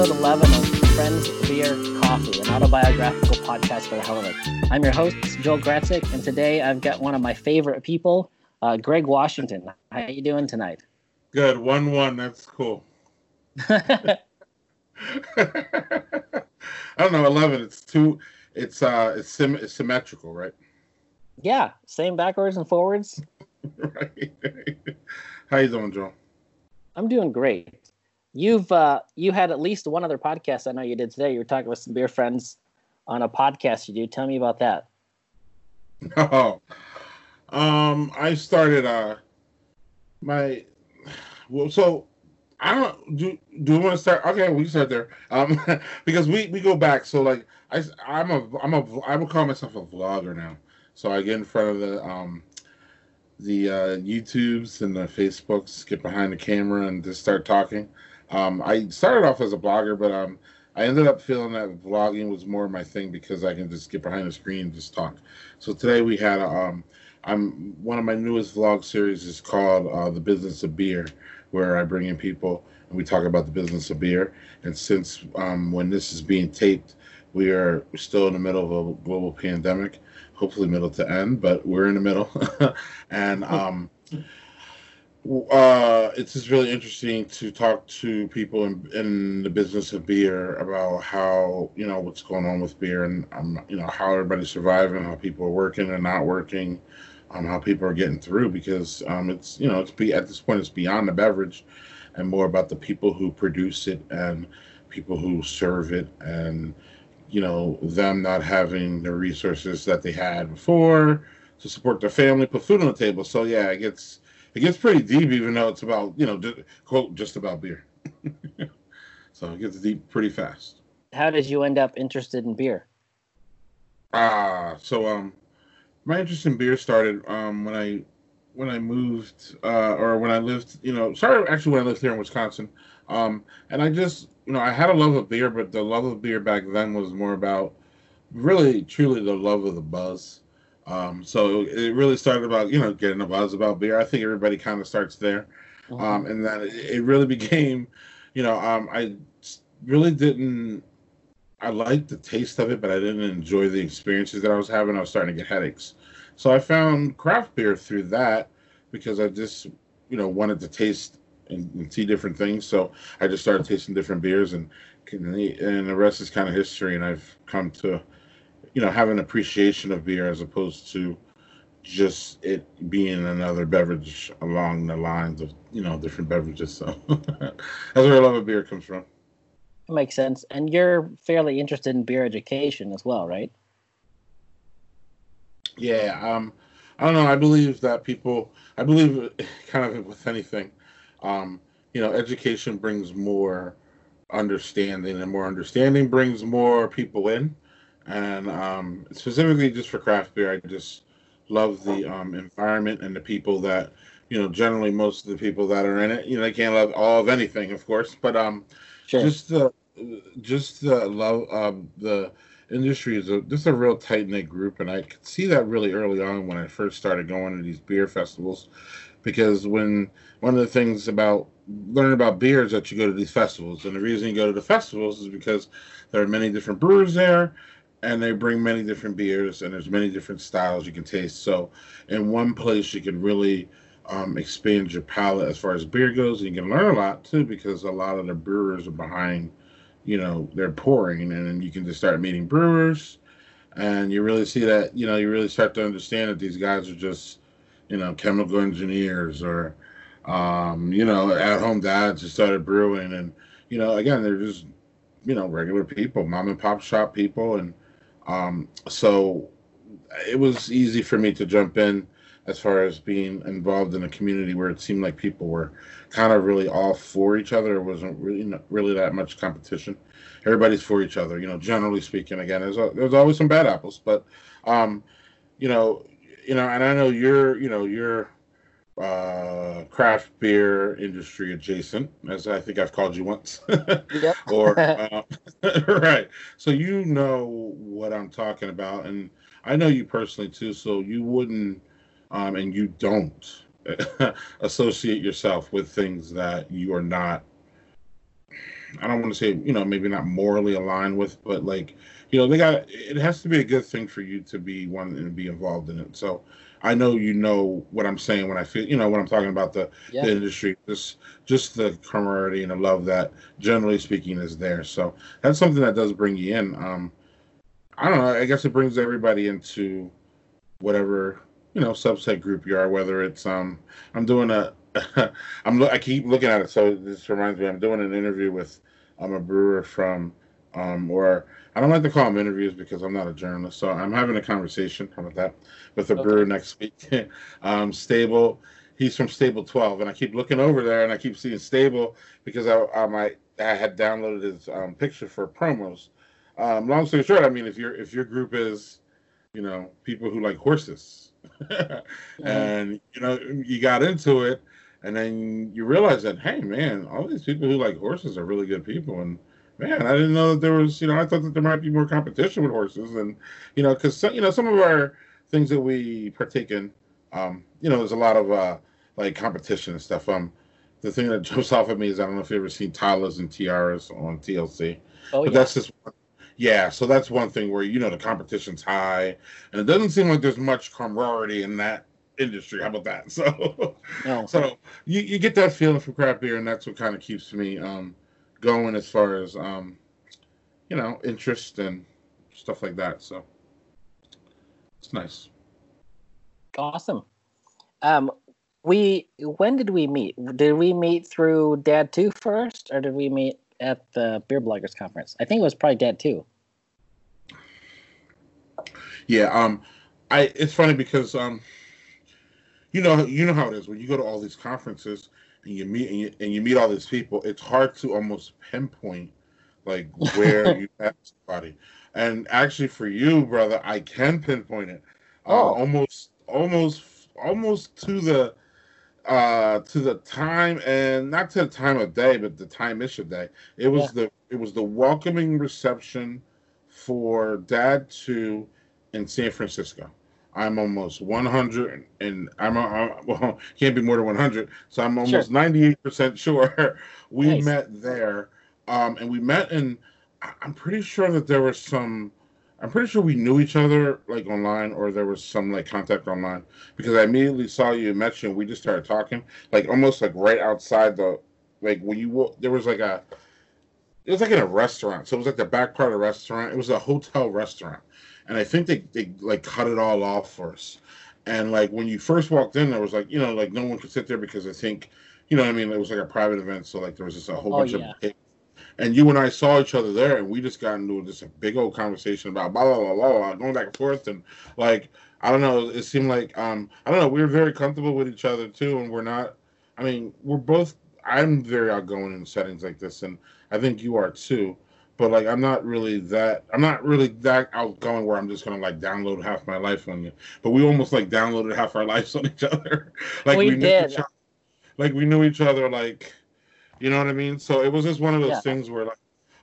Hey, welcome to episode 11 of Friends, Beer, Coffee, an autobiographical podcast for the hell of it. I'm your host, Joel Gratcyk, and today I've got one of my favorite people, uh, Greg Washington. How are you doing tonight? Good. One one. That's cool. I don't know. Eleven. It's two. It's uh. It's, sim- it's symmetrical, right? yeah, same backwards and forwards. right. How you doing, Joel? I'm doing great. You've uh, you had at least one other podcast I know you did today. You were talking with some beer friends on a podcast you do. Tell me about that. Oh, um, I started uh my well, so I don't do. Do we want to start? Okay, we start there. Um, because we we go back. So like I I'm a I'm a I would call myself a vlogger now. So I get in front of the um the uh, YouTubes and the Facebooks, get behind the camera and just start talking. Um, I started off as a blogger, but um, I ended up feeling that vlogging was more my thing because I can just get behind the screen and just talk. So today we had um, I'm one of my newest vlog series is called uh, the Business of Beer, where I bring in people and we talk about the business of beer. And since um, when this is being taped, we are still in the middle of a global pandemic, hopefully middle to end, but we're in the middle. and um, uh, it's just really interesting to talk to people in, in the business of beer about how you know what's going on with beer and um, you know how everybody's surviving, how people are working and not working, um, how people are getting through because um, it's you know it's be at this point it's beyond the beverage, and more about the people who produce it and people who serve it and you know them not having the resources that they had before to support their family, put food on the table. So yeah, it gets it gets pretty deep, even though it's about you know just, quote just about beer. so it gets deep pretty fast. How did you end up interested in beer? Ah, so um, my interest in beer started um when I when I moved uh or when I lived you know sorry, actually when I lived here in Wisconsin um and I just you know I had a love of beer but the love of beer back then was more about really truly the love of the buzz um, so it really started about you know getting a buzz about beer. I think everybody kind of starts there, mm-hmm. um, and then it, really became, you know, um, I really didn't. I liked the taste of it, but I didn't enjoy the experiences that I was having. I was starting to get headaches, so I found craft beer through that because I just you know wanted to taste and, and see different things. So I just started tasting different beers, and and the rest is kind of history. And I've come to you know, have an appreciation of beer as opposed to just it being another beverage along the lines of you know different beverages. So that's where a love of beer comes from. That makes sense. And you're fairly interested in beer education as well, right? Yeah. Um, I don't know. I believe that people. I believe kind of with anything. Um, you know, education brings more understanding, and more understanding brings more people in and um, specifically just for craft beer, I just love the um, environment and the people that you know. Generally, most of the people that are in it, you know, they can't love all of anything, of course, but um, sure. just the just the love of the industry is a, just a real tight knit group, and I could see that really early on when I first started going to these beer festivals, because when one of the things about learning about beer is that you go to these festivals, and the reason you go to the festivals is because there are many different brewers there, and they bring many different beers and there's many different styles you can taste. So in one place you can really um, expand your palate as far as beer goes and you can learn a lot too because a lot of the brewers are behind you know they're pouring and you can just start meeting brewers and you really see that you know you really start to understand that these guys are just you know chemical engineers or um, you know at home dads who started brewing and you know again they're just you know regular people mom and pop shop people and um, so it was easy for me to jump in as far as being involved in a community where it seemed like people were kind of really all for each other. It wasn't really really that much competition. Everybody's for each other, you know. Generally speaking, again, there's there's always some bad apples, but um, you know, you know, and I know you're, you know, you're uh, craft beer industry adjacent, as I think I've called you once. yep. or uh, right. So you know what I'm talking about, and I know you personally too. So you wouldn't, um, and you don't associate yourself with things that you are not I don't want to say you know maybe not morally aligned with, but like you know they got it has to be a good thing for you to be one and be involved in it. So I know you know what I'm saying when I feel you know what I'm talking about the, yeah. the industry, just just the camaraderie and the love that generally speaking is there. So that's something that does bring you in. Um, I don't know. I guess it brings everybody into whatever you know subset group you are. Whether it's um, I'm doing a, I'm I keep looking at it. So this reminds me, I'm doing an interview with I'm um, a brewer from um, or I don't like to call them interviews because I'm not a journalist. So I'm having a conversation. About that? With a okay. brewer next week. um, stable. He's from Stable 12, and I keep looking over there, and I keep seeing Stable because I, I might I had downloaded his um, picture for promos. Um, long story short, I mean, if your if your group is, you know, people who like horses, mm-hmm. and you know you got into it, and then you realize that hey man, all these people who like horses are really good people, and man, I didn't know that there was, you know, I thought that there might be more competition with horses, and you know, because you know, some of our things that we partake in, um, you know, there's a lot of uh, like competition and stuff. Um, the thing that jumps off at me is I don't know if you ever seen Toddlers and Tiaras on TLC, oh, but yeah. that's just yeah. So that's one thing where you know the competition's high, and it doesn't seem like there's much camaraderie in that industry. How about that? So, no. so you, you get that feeling from craft beer, and that's what kind of keeps me um, going as far as um, you know interest and stuff like that. So it's nice. Awesome. Um, we when did we meet? Did we meet through Dad Two first, or did we meet at the Beer Bloggers Conference? I think it was probably Dad Two. Yeah. Um, I it's funny because um, you know you know how it is when you go to all these conferences and you meet and you, and you meet all these people, it's hard to almost pinpoint like where you met somebody. And actually, for you, brother, I can pinpoint it. Uh, oh, almost, almost, almost to the uh to the time and not to the time of day but the time ish of day it was yeah. the it was the welcoming reception for dad 2 in san francisco I'm almost 100, and I'm, I'm well, can't be more than 100, so I'm almost 98% sure we nice. met there. Um, and we met, and I'm pretty sure that there was some. I'm pretty sure we knew each other like online, or there was some like contact online because I immediately saw you and met you, and we just started talking, like almost like right outside the, like when you there was like a, it was like in a restaurant, so it was like the back part of the restaurant. It was a hotel restaurant, and I think they they like cut it all off for us. And like when you first walked in, there was like you know like no one could sit there because I think you know I mean it was like a private event, so like there was just a whole oh, bunch yeah. of and you and I saw each other there, and we just got into this big old conversation about blah blah blah blah, blah going back and forth, and like I don't know, it seemed like um I don't know, we were very comfortable with each other too, and we're not. I mean, we're both. I'm very outgoing in settings like this, and I think you are too but like I'm not really that I'm not really that outgoing where I'm just gonna like download half my life on you. But we almost like downloaded half our lives on each other. like we, we knew did. each other, like we knew each other like you know what I mean? So it was just one of those yeah. things where like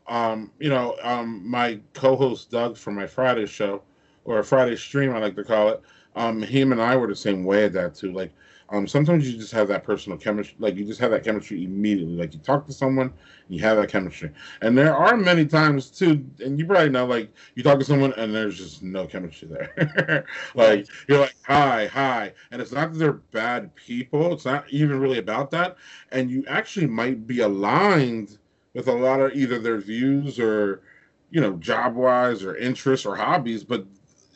um, you know, um my co-host Doug from my Friday show or a Friday stream I like to call it, um, him and I were the same way at that too. Like um, sometimes you just have that personal chemistry, like you just have that chemistry immediately. Like you talk to someone, you have that chemistry. And there are many times too, and you probably know, like you talk to someone and there's just no chemistry there. like you're like, hi, hi, and it's not that they're bad people. It's not even really about that. And you actually might be aligned with a lot of either their views or, you know, job wise or interests or hobbies, but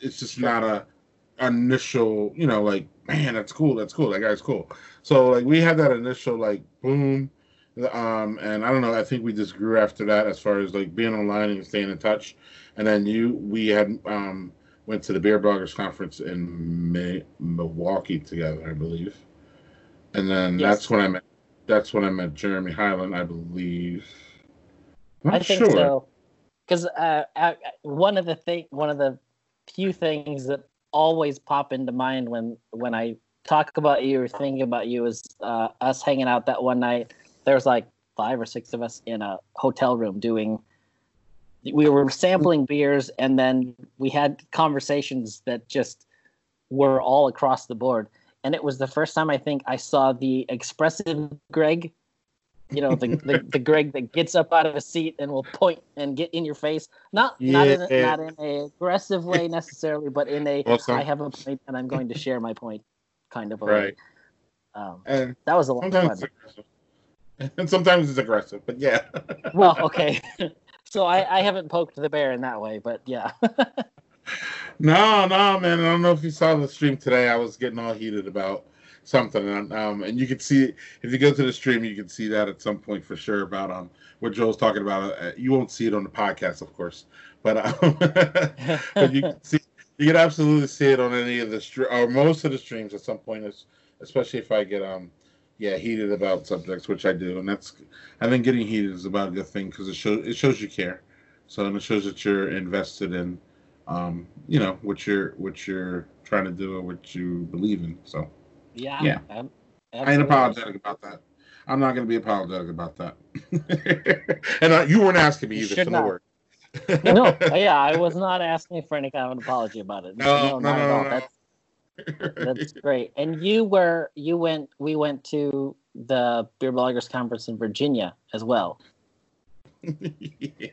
it's just not a initial, you know, like man, that's cool, that's cool, that guy's cool. So like we had that initial like boom, um, and I don't know, I think we just grew after that as far as like being online and staying in touch. And then you, we had um went to the Beer Bloggers Conference in May, Milwaukee together, I believe. And then yes. that's when I met. That's when I met Jeremy Highland, I believe. Not I think sure. so. Because uh, one of the thing, one of the few things that always pop into mind when when I talk about you or think about you is uh, us hanging out that one night. There was like five or six of us in a hotel room doing. We were sampling beers, and then we had conversations that just were all across the board. And it was the first time I think I saw the expressive Greg you know the, the, the Greg that gets up out of a seat and will point and get in your face. Not not in a, not in a aggressive way necessarily, but in a Well, some- I have a point and I'm going to share my point kind of a Right. way. Um, And that was a lot of fun. And sometimes it's aggressive, but yeah. Well, okay. so I, I haven't poked the bear in that way, but yeah. No, no, man. I don't know if you saw the stream today. I was getting all heated about something, and um, and you can see if you go to the stream, you can see that at some point for sure about um what Joel's talking about. Uh, you won't see it on the podcast, of course, but um, but you can see you can absolutely see it on any of the stre- or most of the streams at some point, especially if I get um yeah heated about subjects, which I do, and that's I think getting heated is about a good thing because it shows it shows you care, so and it shows that you're invested in um you know what you're what you're trying to do or what you believe in. So yeah. Yeah. ab- I ain't apologetic about that. I'm not going to be apologetic about that. and uh, you weren't asking me either, so no worries. no, yeah, I was not asking for any kind of an apology about it. No, no, not at no, all. no. That's that's great. And you were you went we went to the beer bloggers conference in Virginia as well. yeah.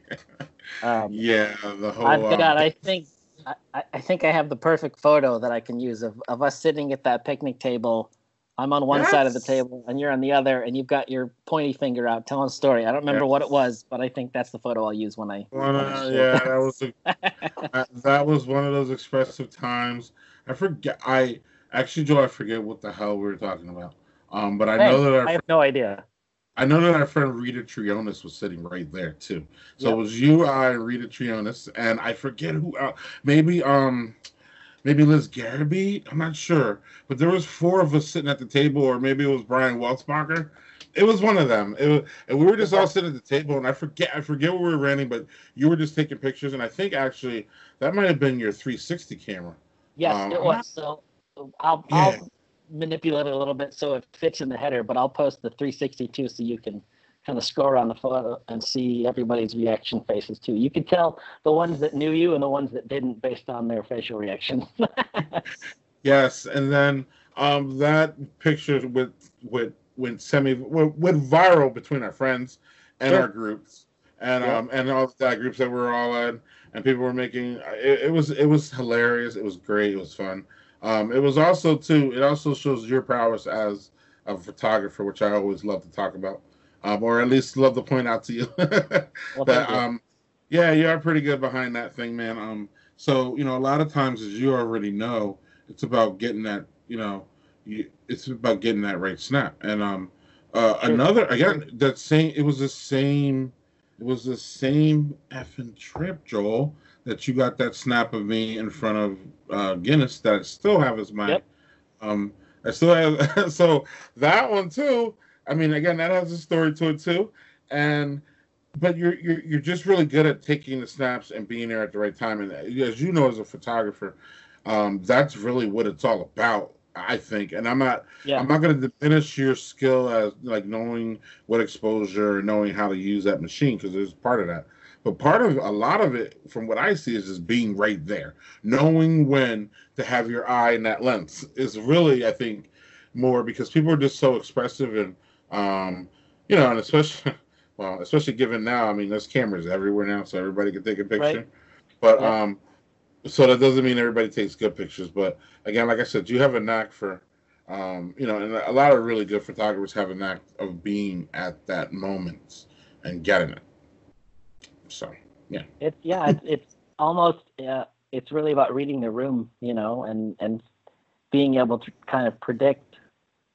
Um, yeah, the whole. I've got. um, I think. I, I- I think I have the perfect photo that I can use of, of us sitting at that picnic table. I'm on one side of the table and you're on the other, and you've got your pointy finger out telling a story. I don't remember what it was, but I think that's the photo I'll use when I. One, when I uh, yeah, that was a, that, that was one of those expressive times. I forget. I actually, Joe, I forget what the hell we were talking about. Um, but I Hey, know that our I have no idea. I know that our friend Rita Trionis was sitting right there too. So Yep. it was you, I, Rita Trionis, and I forget who. Uh, maybe um, maybe Liz Garrity. I'm not sure, but there was four of us sitting at the table, or maybe it was Brian Weltzbacher. It was one of them. It was, and we were just all sitting at the table, and I forget I forget what we were renting, but you were just taking pictures, and I think actually that might have been your 360 camera. Yes, Um, it was. So I'll Yeah. I'll manipulate it a little bit so it fits in the header, but I'll post the 362 so you can kind of scroll around the photo and see everybody's reaction faces too. You could tell the ones that knew you and the ones that didn't based on their facial reactions. Yes, and then um, that picture with with went semi went, went viral between our friends and Sure. our groups, and Yeah. um and all the that groups that we were all in, and people were making it, it was it was hilarious. It was great. It was fun. Um, it was also too. It also shows your prowess as a photographer, which I always love to talk about, um, or at least love to point out to you. well, that you. um yeah you are pretty good behind that thing man um so you know a lot of times as you already know it's about getting that you know you, it's about getting that right snap and um uh Sure. another again that same it was the same it was the same effing trip joel that you got that snap of me in front of uh guinness that I still have as my Yep. um i still have so that one too i mean again that has a story to it too and but you're you're you're just really good at taking the snaps and being there at the right time. And as you know, as a photographer, um, that's really what it's all about. I think, and I'm not yeah, I'm not going to diminish your skill as like knowing what exposure, knowing how to use that machine because there's part of that. But part of a lot of it, from what I see, is just being right there, knowing when to have your eye in that lens is really, I think, more because people are just so expressive and, um, you know, and especially, well, especially given now, I mean, there's cameras everywhere now, so everybody can take a picture. Right. But Yeah. um, so that doesn't mean everybody takes good pictures. But again, like I said, you have a knack for, um, you know, and a lot of really good photographers have a knack of being at that moment and getting it. So yeah. it's yeah, it's, it's almost uh, it's really about reading the room, you know, and and being able to kind of predict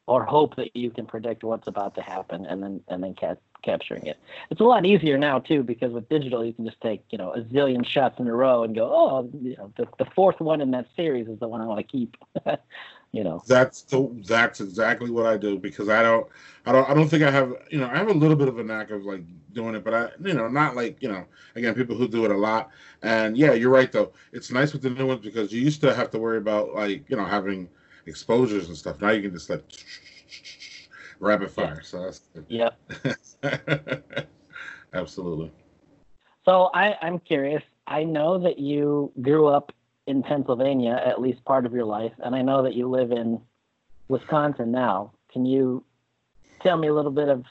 or hope that you can predict what's about to happen, and then and then ca- capturing it. It's a lot easier now too because with digital you can just take you know a zillion shots in a row and go, oh, you know, the, the fourth one in that series is the one I want to keep. you know, that's the, that's exactly what I do because I don't I don't I don't think I have you know I have a little bit of a knack of like doing it, but I you know not like you know again people who do it a lot. And yeah, you're right though. It's nice with the new ones because you used to have to worry about like you know having exposures and stuff. Now you can just like rapid fire. So that's yeah. absolutely. So I, I'm curious. I know that you grew up in Pennsylvania at least part of your life, and I know that you live in Wisconsin now. Can you tell me a little bit of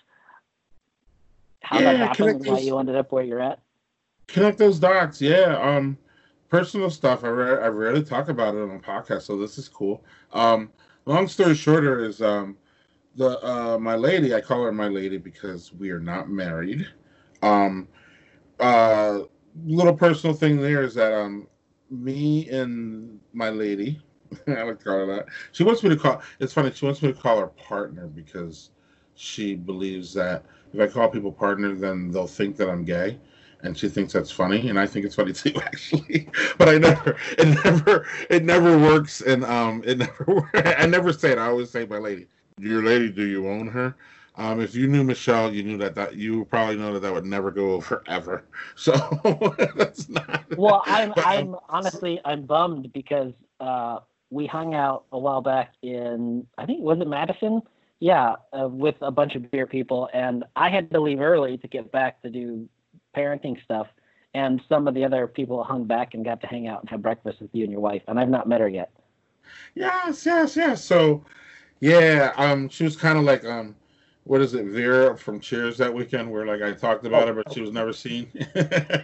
how yeah, that happened and why you ended up where you're at? Connect those dots, yeah. Um, personal stuff. I re- I rarely talk about it on a podcast, so this is cool. Um, long story shorter is um, the uh, my lady. I call her my lady because we are not married. Um, uh, little personal thing there is that um, me and my lady. I like to call her that. She wants me to call. It's funny. She wants me to call her partner because she believes that if I call people partner, then they'll think that I'm gay, and she thinks that's funny, and I think it's funny too, actually. but I never, it never, it never works, and um, it never. I never say it. I always say, "My lady, your lady, do you own her?" Um, if you knew Michelle, you knew that that you probably know that that would never go over ever. So that's not. Well, I'm I'm honestly I'm bummed because uh, we hung out a while back in I think was it Madison yeah, uh, with a bunch of beer people, and I had to leave early to get back to do parenting stuff. And some of the other people hung back and got to hang out and have breakfast with you and your wife, and I've not met her yet. Yes, yes, yes. So, yeah, um, she was kind of like um, what is it, Vera from Cheers that weekend, where like I talked about her, but she was never seen.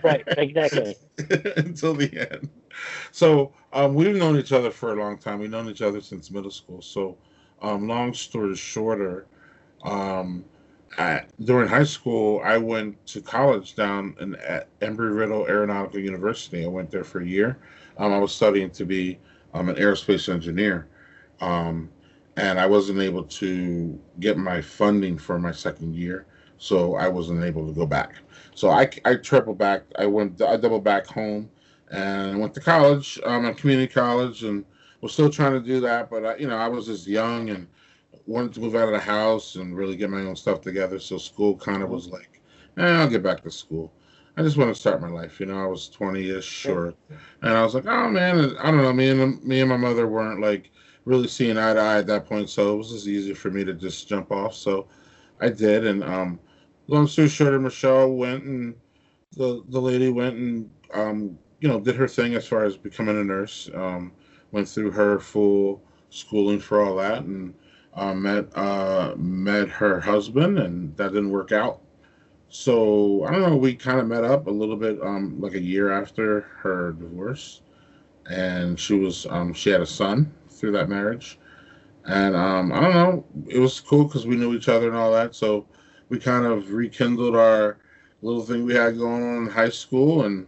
right, exactly. Until the end. So um, we've known each other for a long time. We've known each other since middle school. So um, long story shorter, um, at, during high school, I went to college down in, at Embry Riddle Aeronautical University. I went there for a year. Um, I was studying to be um, an aerospace engineer, um, and I wasn't able to get my funding for my second year, so I wasn't able to go back. So I, I tripled back. I went. I doubled back home, and I went to college, um, at community college, and was still trying to do that, but I, you know, I was just young and wanted to move out of the house and really get my own stuff together. So school kind of was like, eh, I'll get back to school. I just want to start my life. You know, I was 20ish, sure, and I was like, oh man, I don't know. Me and me and my mother weren't like really seeing eye to eye at that point, so it was just easy for me to just jump off. So I did, and um, long story short, Michelle went and the the lady went and um, you know did her thing as far as becoming a nurse. Um, went through her full schooling for all that, and uh, met uh, met her husband, and that didn't work out. So I don't know. We kind of met up a little bit, um, like a year after her divorce, and she was um, she had a son through that marriage, and um, I don't know. It was cool because we knew each other and all that. So we kind of rekindled our little thing we had going on in high school, and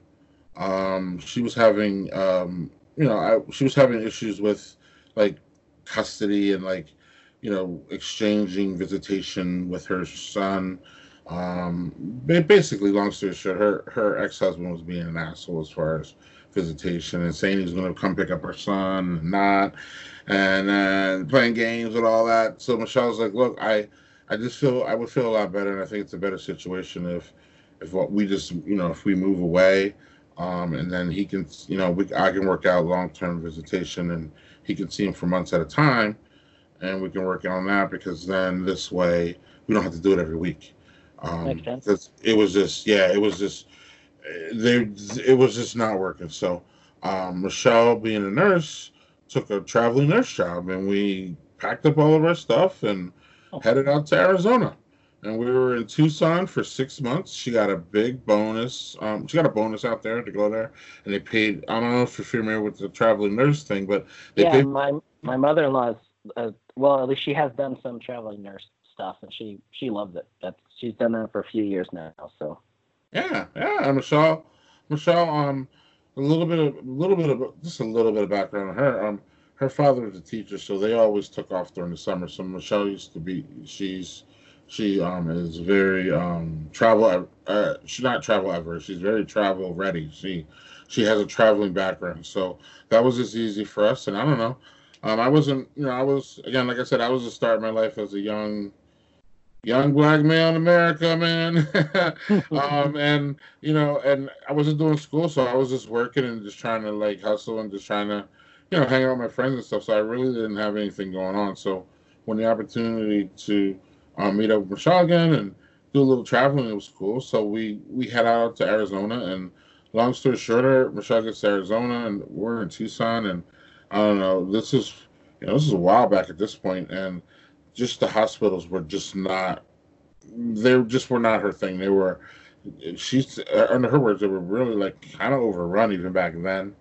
um, she was having um, you know, I, she was having issues with like custody and like, you know, exchanging visitation with her son. Um, basically, long story short, her her ex husband was being an asshole as far as visitation and saying he's going to come pick up her son and not, and playing games and all that. So Michelle's like, look, I I just feel I would feel a lot better, and I think it's a better situation if if what we just you know if we move away um, and then he can, you know, we I can work out long term visitation, and he can see him for months at a time, and we can work on that because then this way we don't have to do it every week. Um, because it was just, yeah, it was just, they, it was just not working. So, um, Michelle, being a nurse, took a traveling nurse job, and we packed up all of our stuff and oh. headed out to Arizona and we were in Tucson for six months. She got a big bonus. Um, she got a bonus out there to go there, and they paid. I don't know if you're familiar with the traveling nurse thing, but they yeah, paid. my my mother in law's uh, well, at least she has done some traveling nurse stuff, and she she loves it. That's she's done that for a few years now. So yeah, yeah, Michelle, Michelle, um, a little bit of a little bit of just a little bit of background on her. Um, her father was a teacher, so they always took off during the summer. So Michelle used to be she's she um is very um travel. Uh, she's not travel ever. She's very travel ready. She she has a traveling background, so that was just easy for us. And I don't know. Um, I wasn't, you know, I was again, like I said, I was just starting my life as a young, young black male in America, man. um, and you know, and I wasn't doing school, so I was just working and just trying to like hustle and just trying to, you know, hang out with my friends and stuff. So I really didn't have anything going on. So when the opportunity to um, meet up with Michelle again and do a little traveling. It was cool. So we we head out to Arizona, and long story shorter, Michelle gets to Arizona, and we're in Tucson, and I don't know. This is you know this is a while back at this point, and just the hospitals were just not they just were not her thing. They were, she's uh, under her words, they were really like kind of overrun even back then,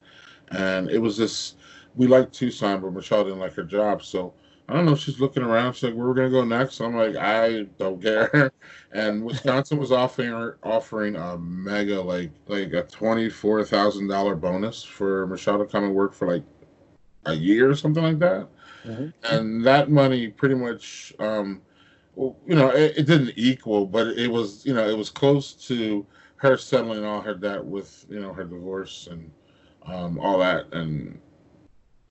and it was this. We liked Tucson, but Michelle didn't like her job, so I don't know. She's looking around. She's like, "Where we're gonna go next?" I'm like, "I don't care." And Wisconsin was offering offering a mega like like a twenty four thousand dollar bonus for Michelle to come and work for like a year or something like that. Mm-hmm. And that money pretty much, um, you know, it, it didn't equal, but it was you know it was close to her settling all her debt with you know her divorce and um, all that and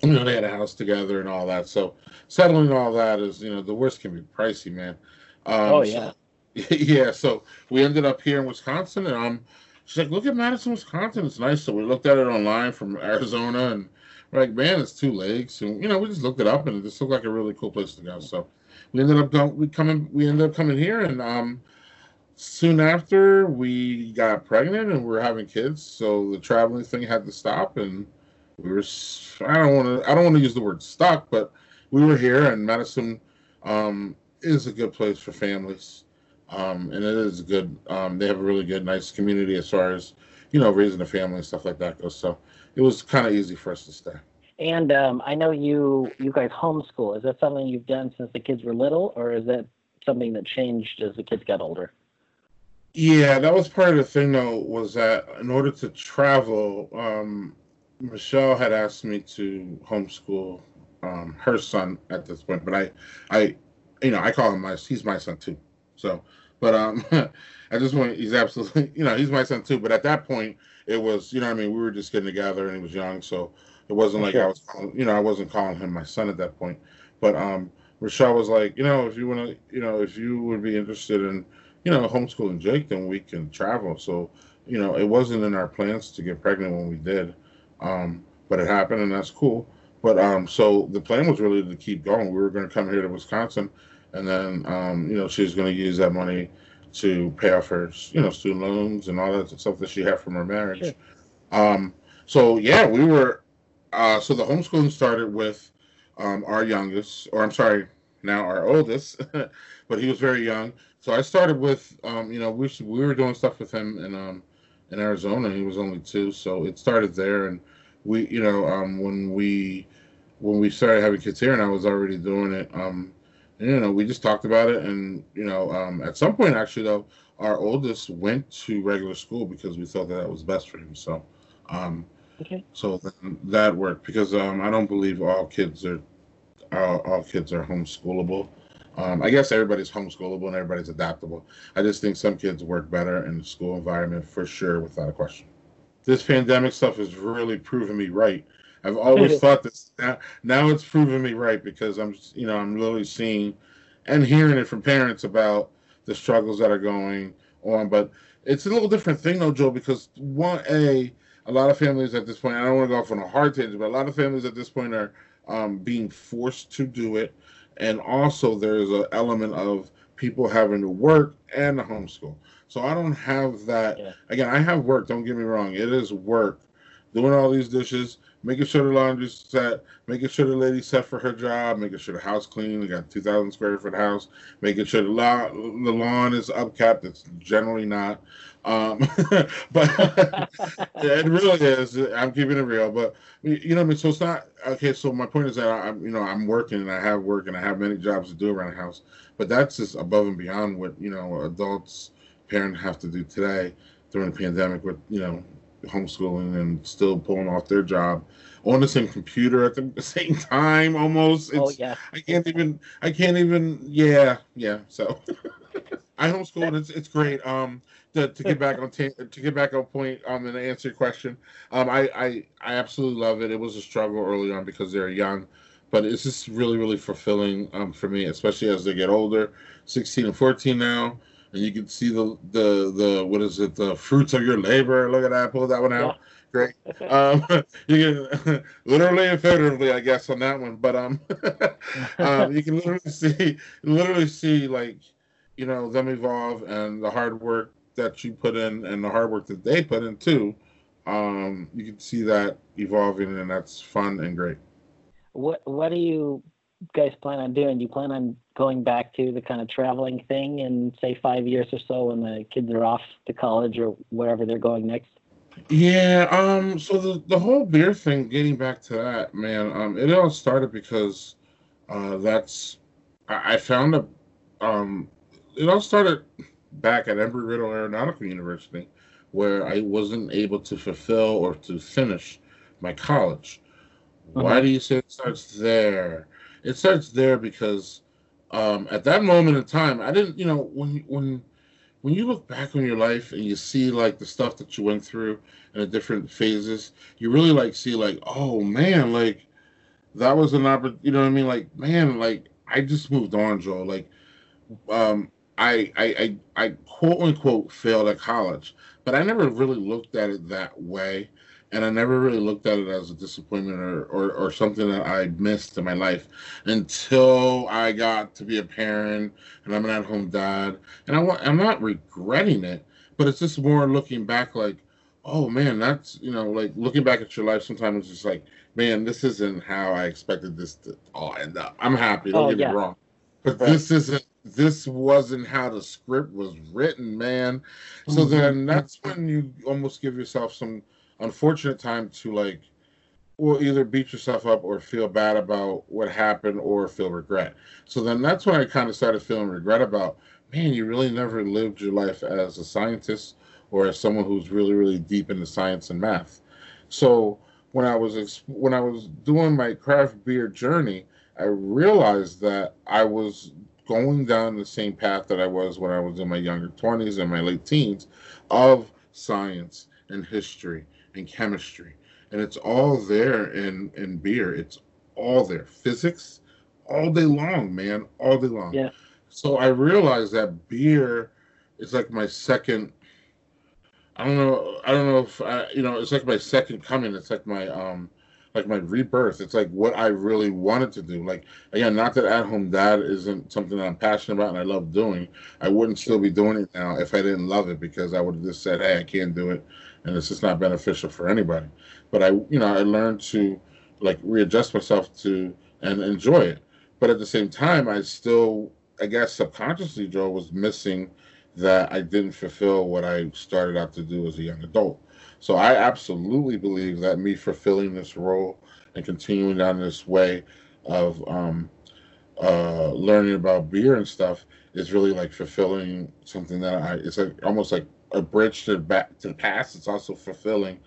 you know, they had a house together and all that. So settling all that is, you know, the worst can be pricey, man. Um, oh yeah, so, yeah. So we ended up here in Wisconsin, and um, she's like, "Look at Madison, Wisconsin. It's nice." So we looked at it online from Arizona, and we're like, "Man, it's two lakes." And you know, we just looked it up, and it just looked like a really cool place to go. So we ended up going. We coming. We ended up coming here, and um, soon after we got pregnant, and we are having kids. So the traveling thing had to stop, and we were I don't want to I don't want to use the word stuck, but we were here, and Madison um, is a good place for families, um, and it is good. Um, they have a really good, nice community as far as you know raising a family and stuff like that goes. So it was kind of easy for us to stay. And um, I know you you guys homeschool. Is that something you've done since the kids were little, or is that something that changed as the kids got older? Yeah, that was part of the thing though. Was that in order to travel, um, Michelle had asked me to homeschool um, her son at this point, but I, I, you know, I call him my he's my son too. So, but um, at this point, he's absolutely, you know, he's my son too. But at that point, it was, you know, I mean, we were just getting together, and he was young, so it wasn't like I was, calling, you know, I wasn't calling him my son at that point. But um, was like, you know, if you want to, you know, if you would be interested in, you know, homeschooling Jake, then we can travel. So, you know, it wasn't in our plans to get pregnant when we did. Um, but it happened, and that's cool. But um, so the plan was really to keep going. We were going to come here to Wisconsin, and then um, you know she was going to use that money to pay off her you know student loans and all that stuff that she had from her marriage. Sure. Um, so yeah, we were. Uh, so the homeschooling started with um, our youngest, or I'm sorry, now our oldest, but he was very young. So I started with, um, you know, we we were doing stuff with him in um, in Arizona. He was only two, so it started there. And we, you know, um, when we when we started having kids here, and I was already doing it, um, you know, we just talked about it. And you know, um, at some point, actually, though, our oldest went to regular school because we thought that, that was best for him. So, um, okay. so that worked because um, I don't believe all kids are all, all kids are homeschoolable. Um, I guess everybody's homeschoolable and everybody's adaptable. I just think some kids work better in the school environment for sure, without a question. This pandemic stuff has really proven me right. I've always thought this. Now, now it's proven me right because I'm, you know, I'm literally seeing and hearing it from parents about the struggles that are going on. But it's a little different thing, though, Joe, because one, a, a lot of families at this point. I don't want to go off on a hard tangent, but a lot of families at this point are um, being forced to do it and also there's an element of people having to work and homeschool. So I don't have that. Yeah. Again, I have work. Don't get me wrong. It is work. Doing all these dishes, making sure the laundry's set, making sure the lady's set for her job, making sure the house clean. We got 2,000 square foot house, making sure the lawn, the lawn is upkept. It's generally not. Um, but it really is. I'm keeping it real. But you know, I mean, so it's not okay. So my point is that I'm, you know, I'm working and I have work and I have many jobs to do around the house. But that's just above and beyond what you know adults, parents have to do today during the pandemic with you know homeschooling and still pulling off their job on the same computer at the same time almost. Oh, it's, oh yeah. I can't even. I can't even. Yeah, yeah. So I homeschool and it's it's great. Um, to, to get back on t- to get back on point um and answer your question um I, I i absolutely love it it was a struggle early on because they're young but it's just really really fulfilling um for me especially as they get older 16 and 14 now and you can see the the the what is it? The fruits of your labor. Look at that. Pull that one out. Yeah. great. Um you can literally and figuratively i guess on that one. But um, um you can literally see literally see like you know them evolve and the hard work that you put in and the hard work that they put in too, um, you can see that evolving, and that's fun and great. What What do you guys plan on doing? Do you plan on going back to the kind of traveling thing in say five years or so when the kids are off to college or wherever they're going next? Yeah, um, so the the whole beer thing, getting back to that, man, um, it all started because uh that's I, I found a um it all started back at Embry Riddle Aeronautical University where I wasn't able to fulfill or to finish my college. Why Uh-huh. do you say it starts there? It starts there because um, at that moment in time, I didn't, you know, when when when you look back on your life and you see like the stuff that you went through in the different phases, you really like see like, oh man, like that was an opportunity. You know what I mean? Like, man, like I just moved on, Joe. Like, um, I, I, I, I quote unquote failed at college, but I never really looked at it that way. And I never really looked at it as a disappointment or, or, or something that I missed in my life until I got to be a parent and I'm an at home dad. And I I'm not regretting it, but it's just more looking back like, oh man, that's, you know, like looking back at your life sometimes it's just like, man, this isn't how I expected this to all end up. I'm happy, don't Oh, get yeah. me wrong. But Right. this isn't this wasn't how the script was written, man. So Mhm. then that's when you almost give yourself some unfortunate time to like well either beat yourself up or feel bad about what happened or feel regret. So then that's when I kind of started feeling regret about, man, you really never lived your life as a scientist or as someone who's really really deep into science and math. So when I was when I was doing my craft beer journey, I realized that I was going down the same path that I was when I was in my younger 20s and my late teens of science and history and chemistry. And it's all there in, in beer. It's all there. Physics, all day long, man, all day long. Yeah. So I realized that beer is like my second. I don't know. I don't know if I, you know. It's like my second coming. It's like my um, like my rebirth. It's like what I really wanted to do. Like again, not that at home dad isn't something that I'm passionate about and I love doing. I wouldn't still be doing it now if I didn't love it because I would have just said, "Hey, I can't do it," and it's just not beneficial for anybody. But I, you know, I learned to like readjust myself to and enjoy it. But at the same time, I still, I guess, subconsciously, Joe was missing that I didn't fulfill what I started out to do as a young adult. So I absolutely believe that me fulfilling this role and continuing down this way of um, uh, learning about beer and stuff is really like fulfilling something that I. It's like almost like a bridge to back to the past. It's also fulfilling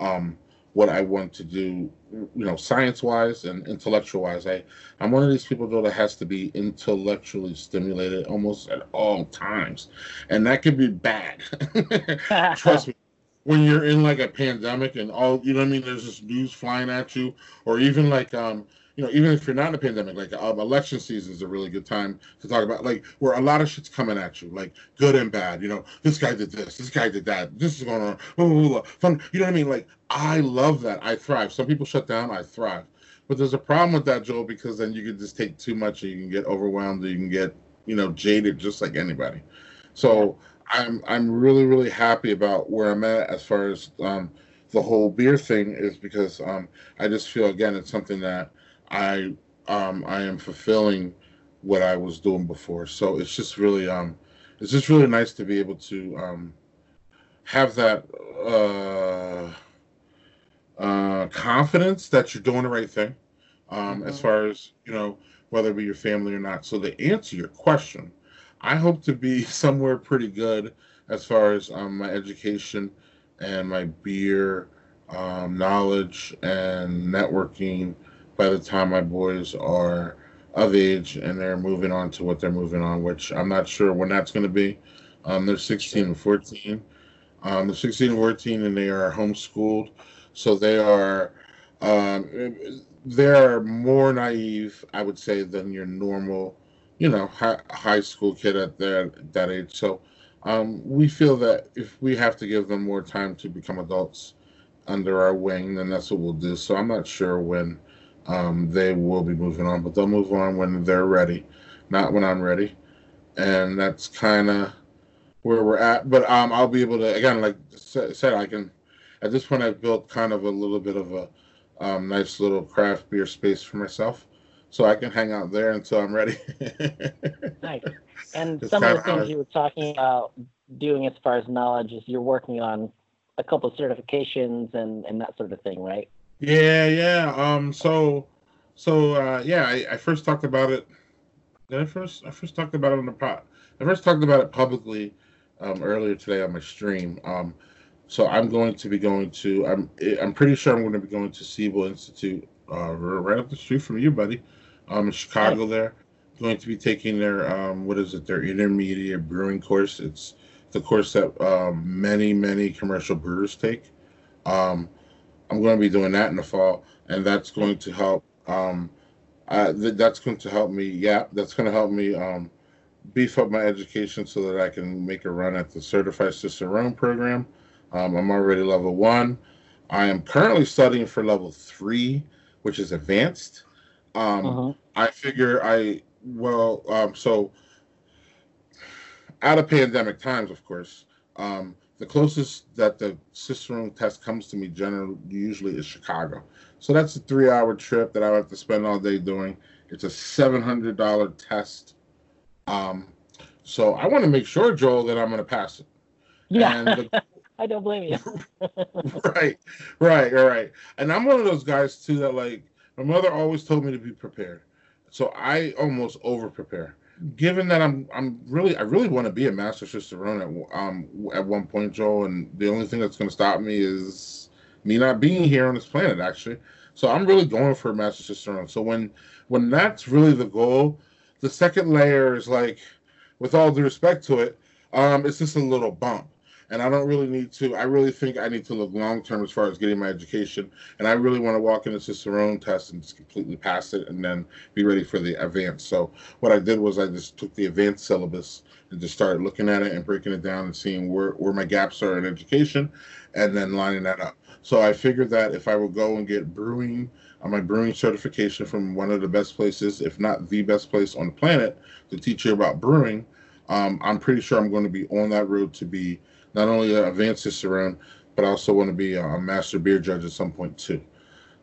um, what I want to do, you know, science wise and intellectual wise. I I'm one of these people though that has to be intellectually stimulated almost at all times, and that can be bad. Trust me. When you're in like a pandemic and all, you know what I mean. There's this news flying at you, or even like um, you know, even if you're not in a pandemic, like um, election season is a really good time to talk about, like where a lot of shit's coming at you, like good and bad. You know, this guy did this, this guy did that, this is going on. Blah, blah, blah. Fun, you know what I mean? Like I love that. I thrive. Some people shut down. I thrive. But there's a problem with that, Joel, because then you can just take too much, and you can get overwhelmed, or you can get, you know, jaded, just like anybody. So I'm I'm really really happy about where I'm at as far as um, the whole beer thing is because um, I just feel again it's something that I um, I am fulfilling what I was doing before. So it's just really um it's just really nice to be able to um, have that uh, uh, confidence that you're doing the right thing um, as Mhm. far as you know whether it be your family or not. So to answer your question, I hope to be somewhere pretty good as far as um, my education and my beer um, knowledge and networking by the time my boys are of age and they're moving on to what they're moving on, which I'm not sure when that's going to be. Um, they're 16 and 14. Um, they're 16 and 14 and they are homeschooled. So they are um, they're more naive, I would say, than your normal, you know, high, high school kid at their that age. So um, we feel that if we have to give them more time to become adults under our wing, then that's what we'll do. So I'm not sure when um, they will be moving on, but they'll move on when they're ready, not when I'm ready. And that's kind of where we're at. But um, I'll be able to again, like I said, I can. At this point, I've built kind of a little bit of a um, nice little craft beer space for myself. so I can hang out there until I'm ready. nice. And some of the things you were talking about doing as far as knowledge is you're working on a couple of certifications and and that sort of thing, right? Yeah, yeah. Um. So, so uh, yeah, I, I first talked about it. Did I first? I first talked about it on the pot. I first talked about it publicly um, earlier today on my stream. Um, so I'm going to be going to. I'm. I'm pretty sure I'm going to be going to Siebel Institute, uh, right up the street from you, buddy. Um, in Chicago, there. Going to be taking their um, what is it? Their intermediate brewing course. It's the course that um, many many commercial brewers take. Um, I'm going to be doing that in the fall, and that's going to help. Um, uh, th- that's going to help me. Yeah, that's going to help me um, beef up my education so that I can make a run at the Certified Cicerone program. Um, I'm already level one. I am currently studying for level three, which is advanced. Um, uh-huh. I figure I well, um, so out of pandemic times, of course, um, the closest that the Cicerone test comes to me generally usually is Chicago. So that's a three hour trip that I have to spend all day doing. It's a seven hundred dollar test. Um, so I want to make sure, Joel, that I'm going to pass it. Yeah, the, I don't blame you. right, right, all right. And I'm one of those guys too that like my mother always told me to be prepared, so I almost over prepare given that I'm I'm really I really want to be a master cicerone at um at one point, Joel, and the only thing that's going to stop me is me not being here on this planet, actually. So I'm really going for a master cicerone. So when when that's really the goal, the second layer is like, with all due respect to it, um, it's just a little bump and I don't really need to. I really think I need to look long term as far as getting my education, and I really want to walk into Cicerone test and just completely pass it, and then be ready for the advanced. So what I did was I just took the advanced syllabus and just started looking at it and breaking it down and seeing where where my gaps are in education, and then lining that up. So I figured that if I would go and get brewing on my brewing certification from one of the best places, if not the best place on the planet, to teach you about brewing. Um, I'm pretty sure I'm going to be on that road to be not only advance Cicerone, but I also want to be a master beer judge at some point too.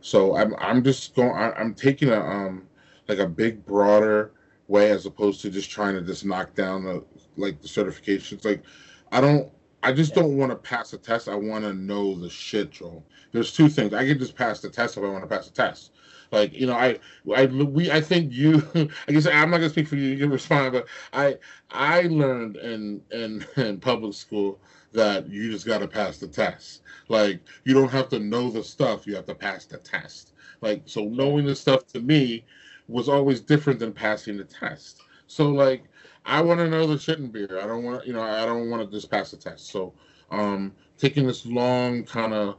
So I'm I'm just going. I'm taking a um like a big broader way as opposed to just trying to just knock down the like the certifications. Like I don't. I just don't want to pass a test. I want to know the shit, Joel. There's two things. I can just pass the test if I want to pass the test. Like you know, I, I, we, I think you. I guess I'm not gonna speak for you. You can respond, but I, I learned in in, in public school that you just got to pass the test. Like you don't have to know the stuff; you have to pass the test. Like so, knowing the stuff to me was always different than passing the test. So like, I want to know the shit in beer. I don't want you know I don't want to just pass the test. So um, taking this long kind of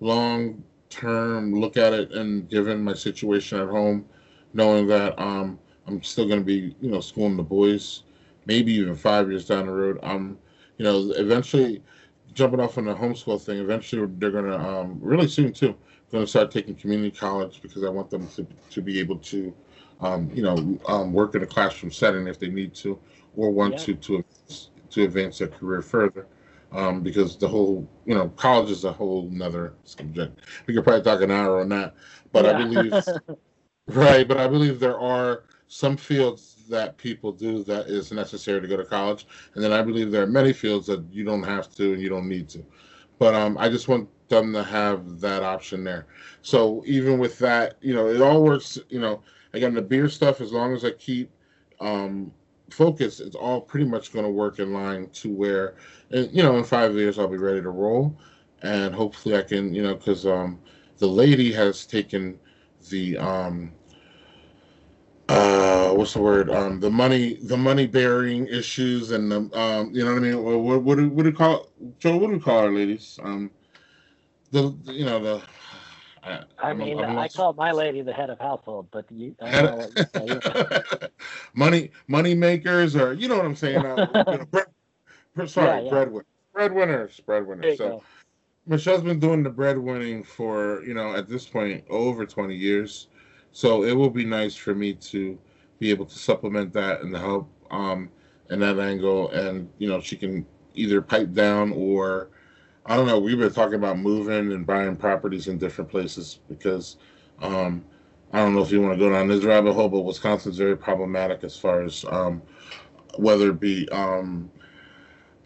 long term look at it and given my situation at home, knowing that um, I'm still going to be you know schooling the boys, maybe even five years down the road. I'm you know, eventually jumping off on the homeschool thing, eventually they're going to, um, really soon too, going to start taking community college because I want them to, to be able to, um, you know, um, work in a classroom setting if they need to, or want yeah. to, to, to advance their career further. Um, because the whole, you know, college is a whole nother subject. We could probably talk an hour on that, but yeah. I believe, right, but I believe there are some fields that people do that is necessary to go to college, and then I believe there are many fields that you don't have to and you don't need to. But um, I just want them to have that option there. So even with that, you know, it all works. You know, again, the beer stuff, as long as I keep um, focus, it's all pretty much going to work in line to where, and, you know, in five years I'll be ready to roll, and hopefully I can, you know, because um, the lady has taken the um, uh what's the word um the money the money bearing issues and the um you know what i mean what what, what, do, what do you call joe what do we call our ladies um the, you know the I, I mean, I'm, I'm i call my lady the head of household, but you, money money makers, or you know what I'm saying? Uh, you know, bread, sorry, yeah, yeah. breadwinners, breadwinners, breadwinners. So, go. Michelle's been doing the breadwinning for you know at this point over 20 years. So it will be nice for me to be able to supplement that and help um, in that angle. And you know, she can either pipe down or I don't know. We've been talking about moving and buying properties in different places because um, I don't know if you want to go down this rabbit hole, but Wisconsin's very problematic as far as um, whether it be um,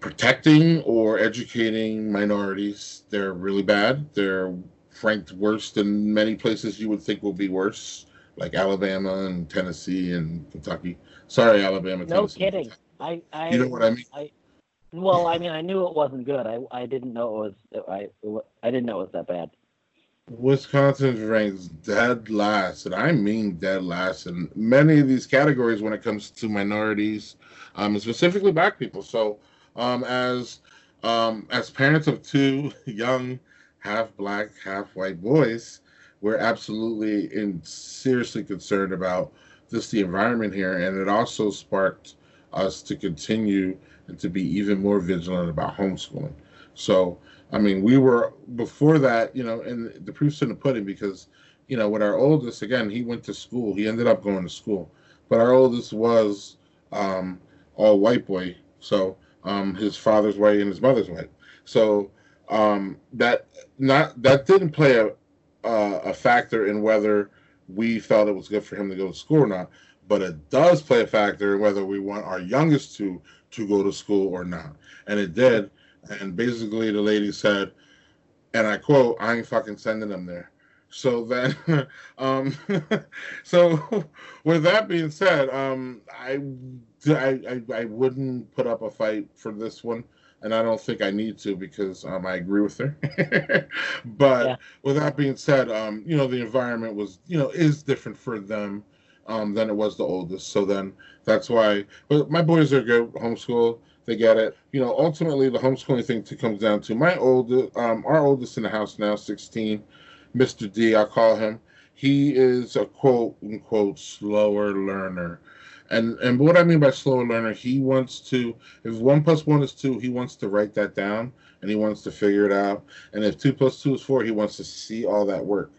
protecting or educating minorities. They're really bad. They're ranked worse than many places you would think will be worse, like Alabama and Tennessee and Kentucky. Sorry, Alabama. No Tennessee, kidding. I, I, you know what I mean. I, well, I mean, I knew it wasn't good. I, I didn't know it was. I, I didn't know it was that bad. Wisconsin ranks dead last, and I mean dead last in many of these categories when it comes to minorities, um, specifically black people. So, um, as um, as parents of two young, half black, half white boys, we're absolutely and seriously concerned about just the environment here, and it also sparked us to continue and to be even more vigilant about homeschooling. So I mean, we were before that, you know, and the proof's in the pudding because, you know, with our oldest, again, he went to school. He ended up going to school, but our oldest was um, all white boy. So um, his father's white and his mother's white. So um, that not that didn't play a uh, a factor in whether we felt it was good for him to go to school or not. But it does play a factor in whether we want our youngest to to go to school or not, and it did and basically the lady said, and I quote, "I ain't fucking sending them there." So then, um, so with that being said, um, I, I, I, wouldn't put up a fight for this one, and I don't think I need to because um, I agree with her. but yeah. with that being said, um, you know, the environment was, you know, is different for them um, than it was the oldest. So then that's why. But my boys are good homeschool they get it. You know, ultimately the homeschooling thing to comes down to my oldest, um, our oldest in the house now, 16, Mr. D, I call him. He is a quote unquote slower learner. And and what I mean by slower learner, he wants to if one plus one is two, he wants to write that down and he wants to figure it out. And if two plus two is four, he wants to see all that work.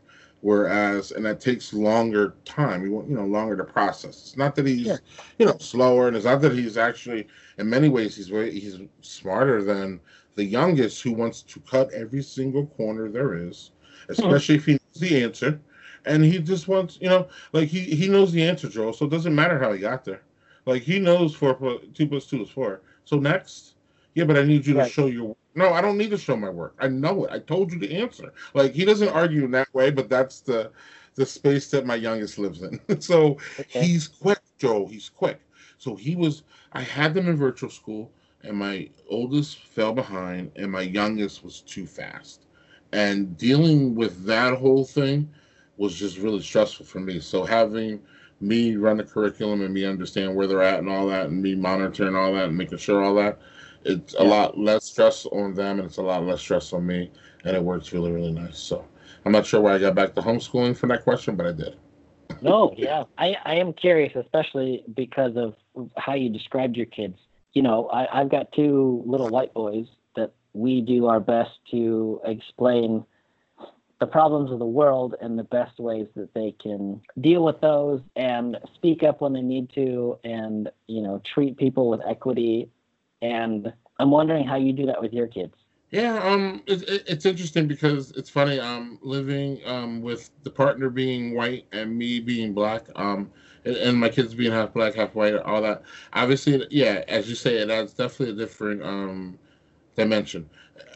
Whereas, and that takes longer time. You want, you know, longer to process. It's not that he's, yeah. you know, slower, and it's not that he's actually, in many ways, he's very, he's smarter than the youngest who wants to cut every single corner there is, hmm. especially mm-hmm. if he knows the answer, and he just wants, you know, like he he knows the answer, Joel. So it doesn't matter how he got there. Like he knows four plus two plus two is four. So next, yeah, but I need you right. to show your no, I don't need to show my work. I know it. I told you the answer. Like he doesn't argue in that way, but that's the the space that my youngest lives in. so okay. he's quick, Joe. He's quick. So he was. I had them in virtual school, and my oldest fell behind, and my youngest was too fast. And dealing with that whole thing was just really stressful for me. So having me run the curriculum and me understand where they're at and all that, and me monitoring all that and making sure all that it's a lot less stress on them and it's a lot less stress on me and it works really really nice. So i'm not sure why i got back to homeschooling for that question but i did. No yeah. I i am curious especially because of how you described your kids. You know I, i've got two little white boys that we do our best to explain the problems of the world and the best ways that they can deal with those and speak up when they need to and you know treat people with equity and I'm wondering how you do that with your kids. Yeah, um, it, it's interesting because it's funny. Um, living um with the partner being white and me being black, um, and, and my kids being half black, half white, all that. Obviously, yeah, as you say, it adds definitely a different um dimension.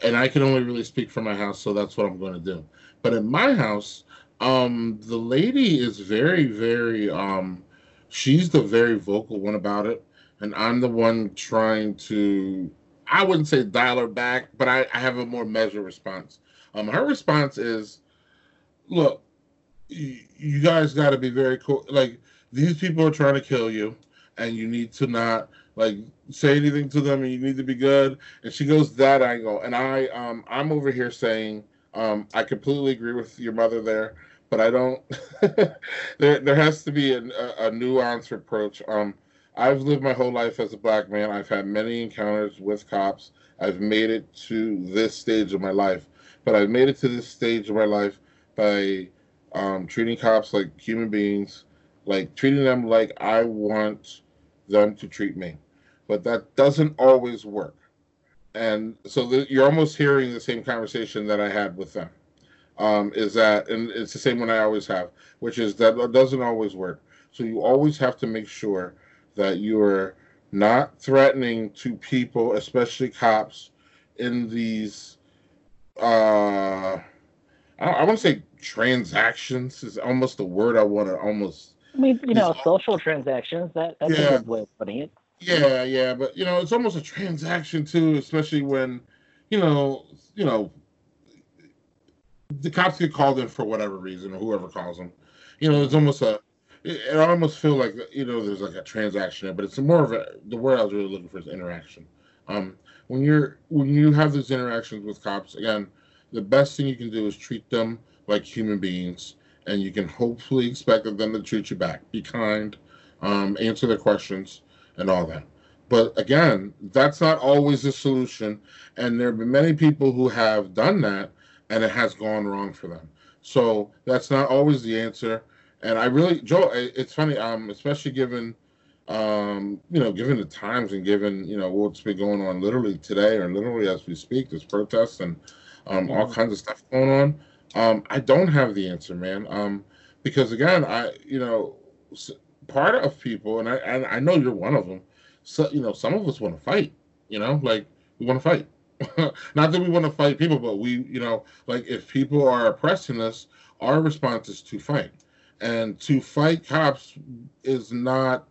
And I can only really speak for my house, so that's what I'm going to do. But in my house, um, the lady is very, very um, she's the very vocal one about it and I'm the one trying to I wouldn't say dial her back, but I, I have a more measured response. Um, her response is, look, you, you guys got to be very cool. Like these people are trying to kill you, and you need to not like say anything to them, and you need to be good. And she goes that angle, and I um I'm over here saying um I completely agree with your mother there, but I don't. there there has to be a, a, nuanced approach. Um I've lived my whole life as a black man. I've had many encounters with cops. I've made it to this stage of my life, but I've made it to this stage of my life by um, treating cops like human beings, like treating them like I want them to treat me. But that doesn't always work. And so the, you're almost hearing the same conversation that I had with them. um, is that, and it's the same one I always have, which is that it doesn't always work. So you always have to make sure that you're not threatening to people, especially cops, in these. Uh, I, I want to say transactions is almost the word I want to almost. I mean, you know, social transactions. That that's yeah. a good way of putting it. Yeah, yeah, but you know, it's almost a transaction too, especially when, you know, you know, the cops get called in for whatever reason, or whoever calls them. You know, it's almost a. It, almost feel like you know, there's like a transaction but it's more of a. The word I was really looking for is interaction. Um, when you're when you have these interactions with cops, again, the best thing you can do is treat them like human beings, and you can hopefully expect them to treat you back. Be kind, um, answer their questions and all that. But again, that's not always the solution. And there have been many people who have done that and it has gone wrong for them. So that's not always the answer. And I really, Joe, it's funny, um, especially given, um, you know, given the times and given, you know, what's been going on literally today or literally as we speak, there's protests and um, all kinds of stuff going on. Um, I don't have the answer, man. Um, because again, I, you know, part of people, and I and I know you're one of them. So you know, some of us want to fight. You know, like we want to fight. Not that we want to fight people, but we, you know, like if people are oppressing us, our response is to fight. And to fight cops is not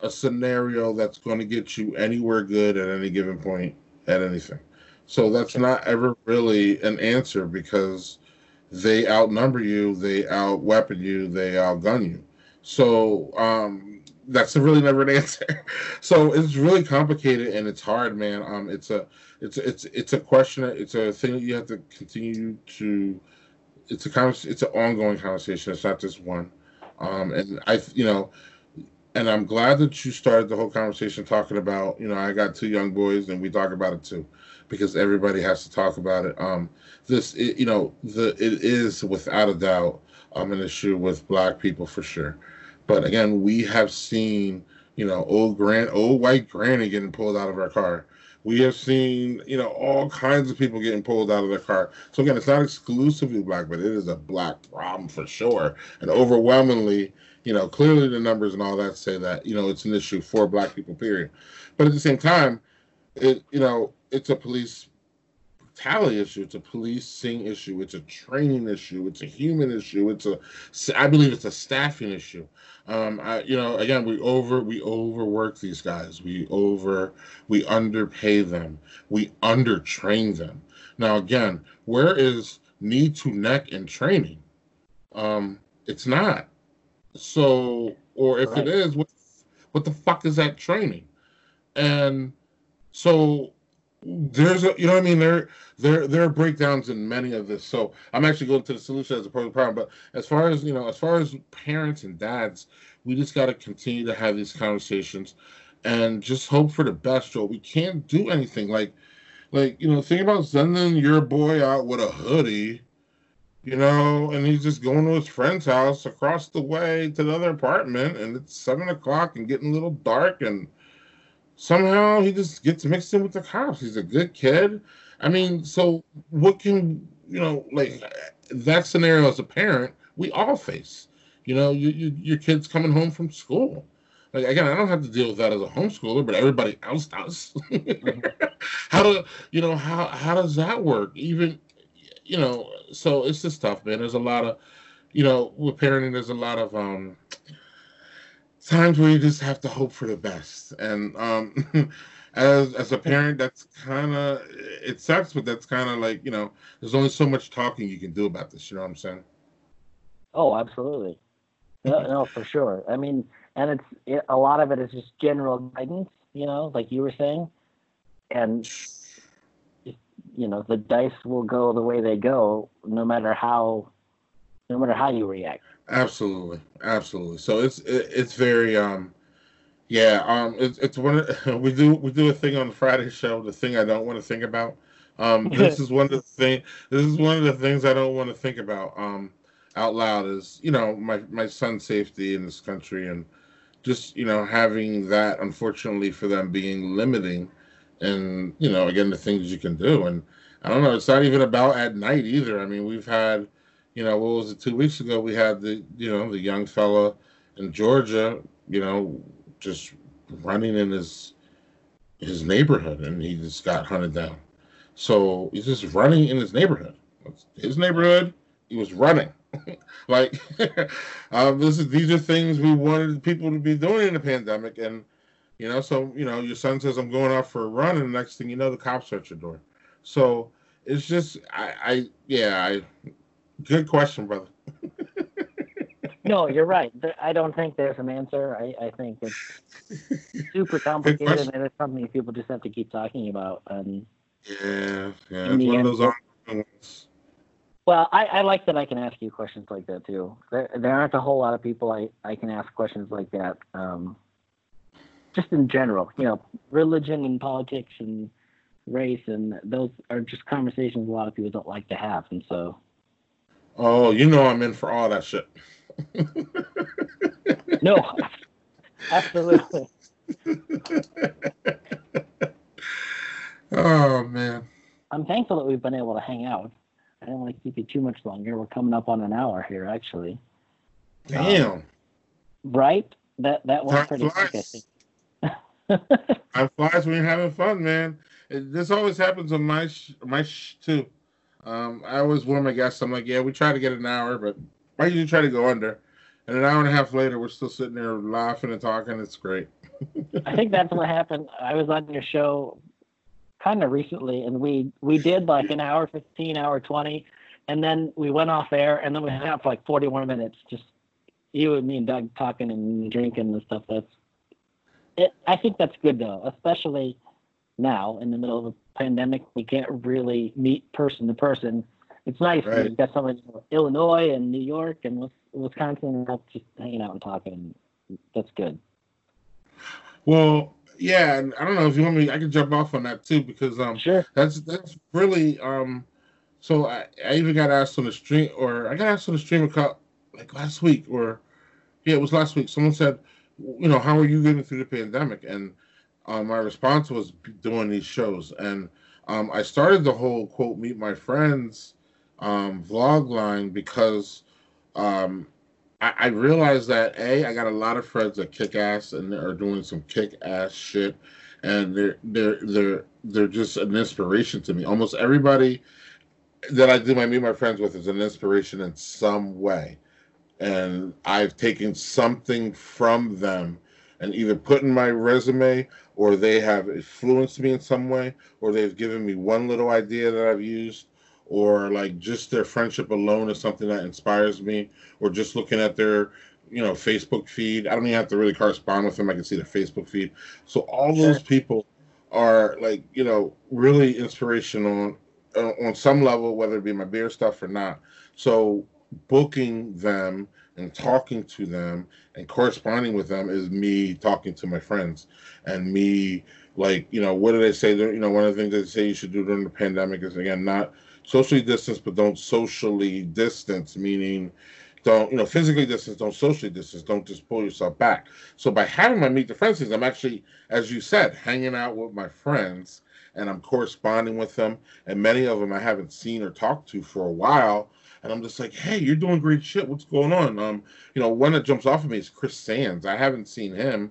a scenario that's going to get you anywhere good at any given point at anything. So that's not ever really an answer because they outnumber you, they outweapon you, they outgun you. So um, that's really never an answer. so it's really complicated and it's hard, man. Um, it's a it's it's it's a question. It's a thing that you have to continue to. It's a it's an ongoing conversation. It's not just one. Um, and I, you know, and I'm glad that you started the whole conversation talking about. You know, I got two young boys, and we talk about it too, because everybody has to talk about it. Um, this, it, you know, the it is without a doubt um, an issue with Black people for sure. But again, we have seen, you know, old grand, old white granny getting pulled out of her car. We have seen, you know, all kinds of people getting pulled out of their car. So again, it's not exclusively black, but it is a black problem for sure. And overwhelmingly, you know, clearly the numbers and all that say that, you know, it's an issue for black people, period. But at the same time, it, you know, it's a police issue. It's a policing issue. It's a training issue. It's a human issue. It's a, I believe it's a staffing issue. Um, I, you know, again, we over we overwork these guys. We over we underpay them. We undertrain them. Now, again, where is knee to neck in training? Um, it's not. So, or if right. it is, what what the fuck is that training? And so there's a you know what I mean there there there are breakdowns in many of this. So I'm actually going to the solution as opposed to problem. But as far as you know, as far as parents and dads, we just got to continue to have these conversations and just hope for the best. Joe, we can't do anything like like you know think about sending your boy out with a hoodie. You know, and he's just going to his friend's house across the way to the other apartment, and it's seven o'clock and getting a little dark, and somehow he just gets mixed in with the cops. He's a good kid. I mean, so what can you know, like that scenario as a parent, we all face. You know, you, you, your kid's coming home from school. Like again, I don't have to deal with that as a homeschooler, but everybody else does. how do you know how how does that work? Even you know, so it's just tough, man. There's a lot of you know, with parenting, there's a lot of um times where you just have to hope for the best. And um, as as a parent, that's kind of it sucks, but that's kind of like you know, there's only so much talking you can do about this. You know what I'm saying? Oh, absolutely. No, no, for sure. I mean, and it's it, a lot of it is just general guidance. You know, like you were saying, and you know, the dice will go the way they go, no matter how, no matter how you react. Absolutely, absolutely. So it's it, it's very um, yeah um, it's it's one of, we do we do a thing on the Friday show. The thing I don't want to think about. Um, this is one of the thing. This is one of the things I don't want to think about um out loud. Is you know my my son's safety in this country and just you know having that unfortunately for them being limiting and you know again the things you can do and I don't know. It's not even about at night either. I mean we've had you know, what was it? Two weeks ago, we had the you know the young fella in Georgia, you know, just running in his his neighborhood, and he just got hunted down. So he's just running in his neighborhood. his neighborhood. He was running. like um, this is these are things we wanted people to be doing in the pandemic, and you know, so you know, your son says I'm going out for a run, and the next thing you know, the cops are at your door. So it's just, I, I yeah, I, good question, brother. no, you're right. I don't think there's an answer. I, I think it's super complicated, and it's something people just have to keep talking about. And yeah, yeah, it's one end, of those ones. Well, I, I like that I can ask you questions like that too. There, there aren't a whole lot of people I, I can ask questions like that. Um, just in general, you know, religion and politics and race and those are just conversations a lot of people don't like to have, and so. Oh, you know I'm in for all that shit. no, absolutely. oh man. I'm thankful that we've been able to hang out. I don't want to keep you too much longer. We're coming up on an hour here, actually. Damn. Um, right? That that was pretty quick, I think. Time flies when you're having fun, man. It, this always happens on my sh- my sh- too. Um, I always warn my guests. I'm like, yeah, we try to get an hour, but I usually try to go under. And an hour and a half later, we're still sitting there laughing and talking. It's great. I think that's what happened. I was on your show kind of recently, and we we did like an hour fifteen, hour twenty, and then we went off air, and then we hung out for like forty more minutes, just you and me and Doug talking and drinking and stuff. That's it. I think that's good though, especially now in the middle of a pandemic. We can't really meet person to person. It's nice. Right. You've got someone in Illinois and New York and Wisconsin just hanging out and talking. That's good. Well, yeah, and I don't know if you want me. I can jump off on that too because um, sure. That's that's really um. So I, I even got asked on the stream, or I got asked on the stream a couple, like last week, or yeah, it was last week. Someone said, you know, how are you getting through the pandemic? And uh, my response was doing these shows, and um, I started the whole quote meet my friends um, vlog line because um, I, I realized that a I got a lot of friends that kick ass and are doing some kick ass shit, and they're they're they're they're just an inspiration to me. Almost everybody that I do my meet my friends with is an inspiration in some way, and I've taken something from them and either put in my resume or they have influenced me in some way or they've given me one little idea that I've used or like just their friendship alone is something that inspires me, or just looking at their you know Facebook feed. I don't even have to really correspond with them. I can see their Facebook feed. So all sure. those people are like you know really inspirational on, on some level, whether it be my beer stuff or not. So booking them and talking to them and corresponding with them is me talking to my friends and me like you know what do they say you know one of the things they say you should do during the pandemic is again not socially distance, but don't socially distance, meaning don't you know physically distance, don't socially distance, don't just pull yourself back. So by having my meet the friends things, I'm actually, as you said, hanging out with my friends and I'm corresponding with them, and many of them I haven't seen or talked to for a while. And I'm just like, hey, you're doing great shit. What's going on? Um, you know, one that jumps off of me is Chris Sands. I haven't seen him.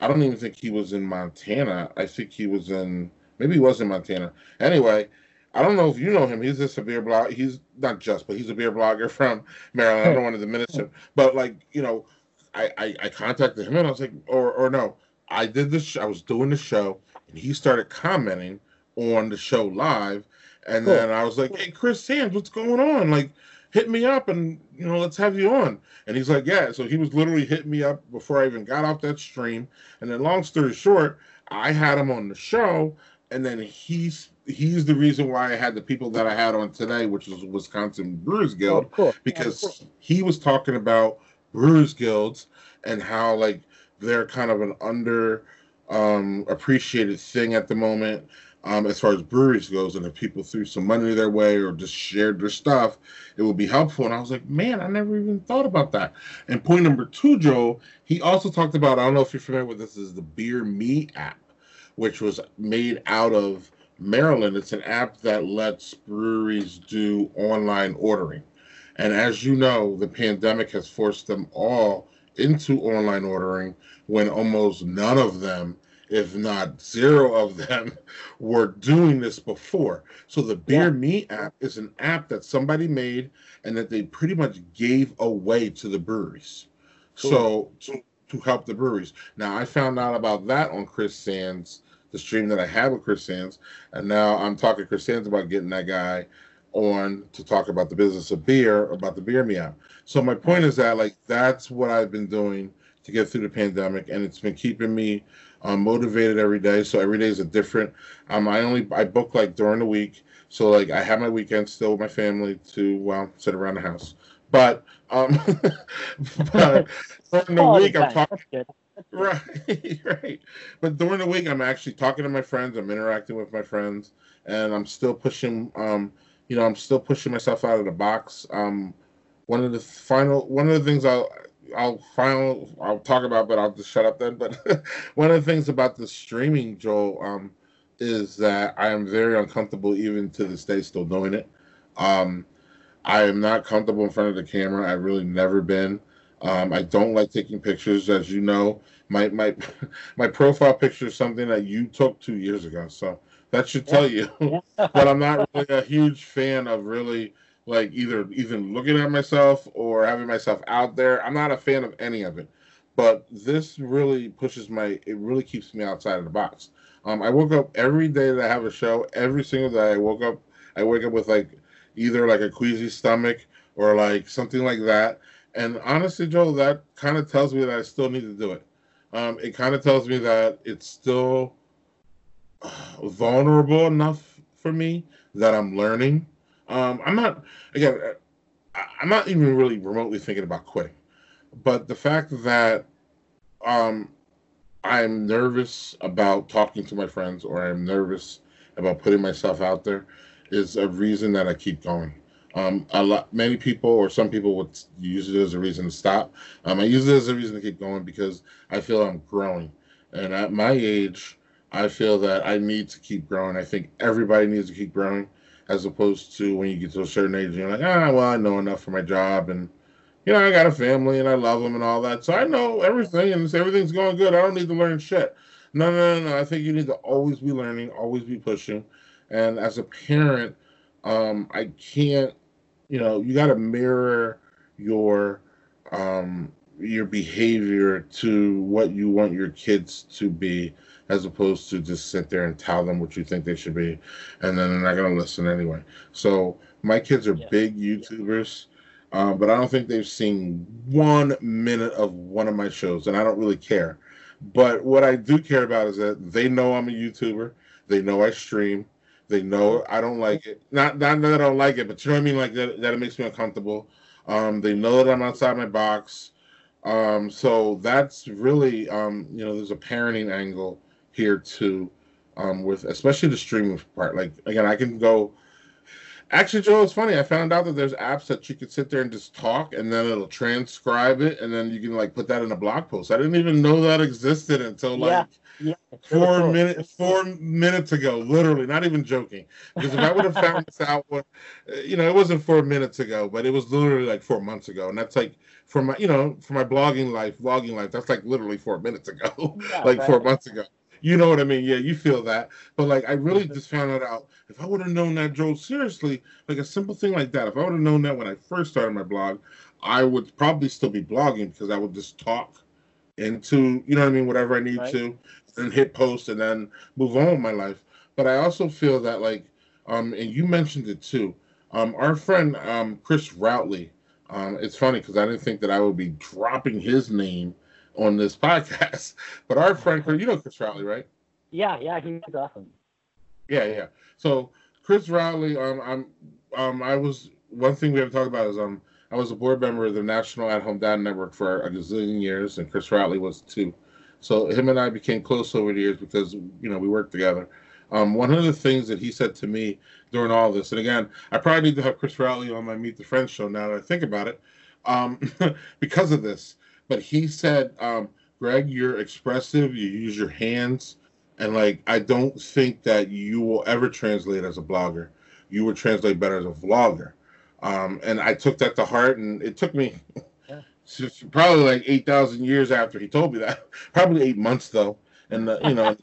I don't even think he was in Montana. I think he was in maybe he was in Montana. Anyway, I don't know if you know him. He's just a beer blog. He's not just, but he's a beer blogger from Maryland. I don't want to diminish him, but like you know, I, I, I contacted him and I was like, or or no, I did this. I was doing the show and he started commenting on the show live, and cool. then I was like, hey Chris Sands, what's going on? Like, hit me up and you know let's have you on. And he's like, yeah. So he was literally hitting me up before I even got off that stream. And then long story short, I had him on the show, and then he's he's the reason why I had the people that I had on today, which was Wisconsin Brewers Guild, oh, cool. because oh, cool. he was talking about Brewers Guilds and how like they're kind of an under um, appreciated thing at the moment um, as far as breweries goes. And if people threw some money their way or just shared their stuff, it would be helpful. And I was like, man, I never even thought about that. And point number two, Joe, he also talked about I don't know if you're familiar with this, is the Beer Me app, which was made out of Maryland, it's an app that lets breweries do online ordering. And as you know, the pandemic has forced them all into online ordering when almost none of them, if not zero of them, were doing this before. So the Beer yeah. Me app is an app that somebody made and that they pretty much gave away to the breweries. Cool. So to, to help the breweries. Now I found out about that on Chris Sands, the stream that I have with Chris Sands, and now I'm talking to Chris Sands about getting that guy on to talk about the business of beer, about the beer me app. So my point is that like that's what I've been doing to get through the pandemic, and it's been keeping me um, motivated every day. So every day is a different. Um, I only I book like during the week, so like I have my weekend still with my family to well sit around the house. But um, but during the week I'm talking. Right, right. But during the week, I'm actually talking to my friends. I'm interacting with my friends, and I'm still pushing. Um, you know, I'm still pushing myself out of the box. Um, one of the final, one of the things I'll, I'll final, I'll talk about, but I'll just shut up then. But one of the things about the streaming, Joel, um, is that I am very uncomfortable even to this day still doing it. Um, I am not comfortable in front of the camera. I've really never been. Um, I don't like taking pictures, as you know. My my my profile picture is something that you took two years ago. So that should tell you that I'm not really a huge fan of really like either even looking at myself or having myself out there. I'm not a fan of any of it. But this really pushes my it really keeps me outside of the box. Um, I woke up every day that I have a show, every single day I woke up I wake up with like either like a queasy stomach or like something like that. And honestly, Joe, that kind of tells me that I still need to do it. Um, it kind of tells me that it's still vulnerable enough for me that I'm learning. Um, I'm not again. I'm not even really remotely thinking about quitting, but the fact that um, I'm nervous about talking to my friends or I'm nervous about putting myself out there is a reason that I keep going. Um, a lot, many people or some people would use it as a reason to stop. Um, I use it as a reason to keep going because I feel I'm growing, and at my age, I feel that I need to keep growing. I think everybody needs to keep growing, as opposed to when you get to a certain age, you're like, ah, well, I know enough for my job, and you know, I got a family and I love them and all that, so I know everything, and everything's going good. I don't need to learn shit. No, no, no, no. I think you need to always be learning, always be pushing, and as a parent, um, I can't, you know, you got to mirror your um, your behavior to what you want your kids to be as opposed to just sit there and tell them what you think they should be, and then they're not going to listen anyway. So my kids are yeah. big YouTubers, uh, but I don't think they've seen one minute of one of my shows, and I don't really care. But what I do care about is that they know I'm a YouTuber. They know I stream. They know I don't like it. Not not that I don't like it, but you know what I mean. Like that, that it makes me uncomfortable. Um, they know that I'm outside my box. Um, so that's really um, you know, there's a parenting angle here too, um, with especially the streaming part. Like again, I can go. Actually, Joe, it's funny. I found out that there's apps that you can sit there and just talk, and then it'll transcribe it, and then you can like put that in a blog post. I didn't even know that existed until like yeah, yeah, four cool. minutes four minutes ago. Literally, not even joking. Because if I would have found this out, what you know, it wasn't four minutes ago, but it was literally like four months ago, and that's like for my you know for my blogging life, vlogging life. That's like literally four minutes ago, yeah, like right. four months ago you know what I mean? Yeah, you feel that. But like, I really just found it out. If I would have known that, Joe, seriously, like a simple thing like that, if I would have known that when I first started my blog, I would probably still be blogging because I would just talk into, you know what I mean, whatever I need right. to, and hit post and then move on with my life. But I also feel that like, um, and you mentioned it too. Um, our friend um, Chris Routly. Um, it's funny because I didn't think that I would be dropping his name on this podcast. But our friend, you know Chris Routly, right? Yeah, yeah, he's awesome. Yeah, yeah. So Chris Routly, um, I'm, um, I was one thing we have to talk about is um, I was a board member of the National At Home Dad Network for a gazillion years, and Chris Routly was too. So him and I became close over the years because you know we worked together. Um, one of the things that he said to me during all this, and again, I probably need to have Chris Routly on my Meet the Friends show now that I think about it, um, because of this. But he said, um, Greg, you're expressive. You use your hands, and like I don't think that you will ever translate as a blogger. You would translate better as a vlogger. Um, and I took that to heart, and it took me yeah. probably like eight thousand years after he told me that. Probably eight months though, and you know,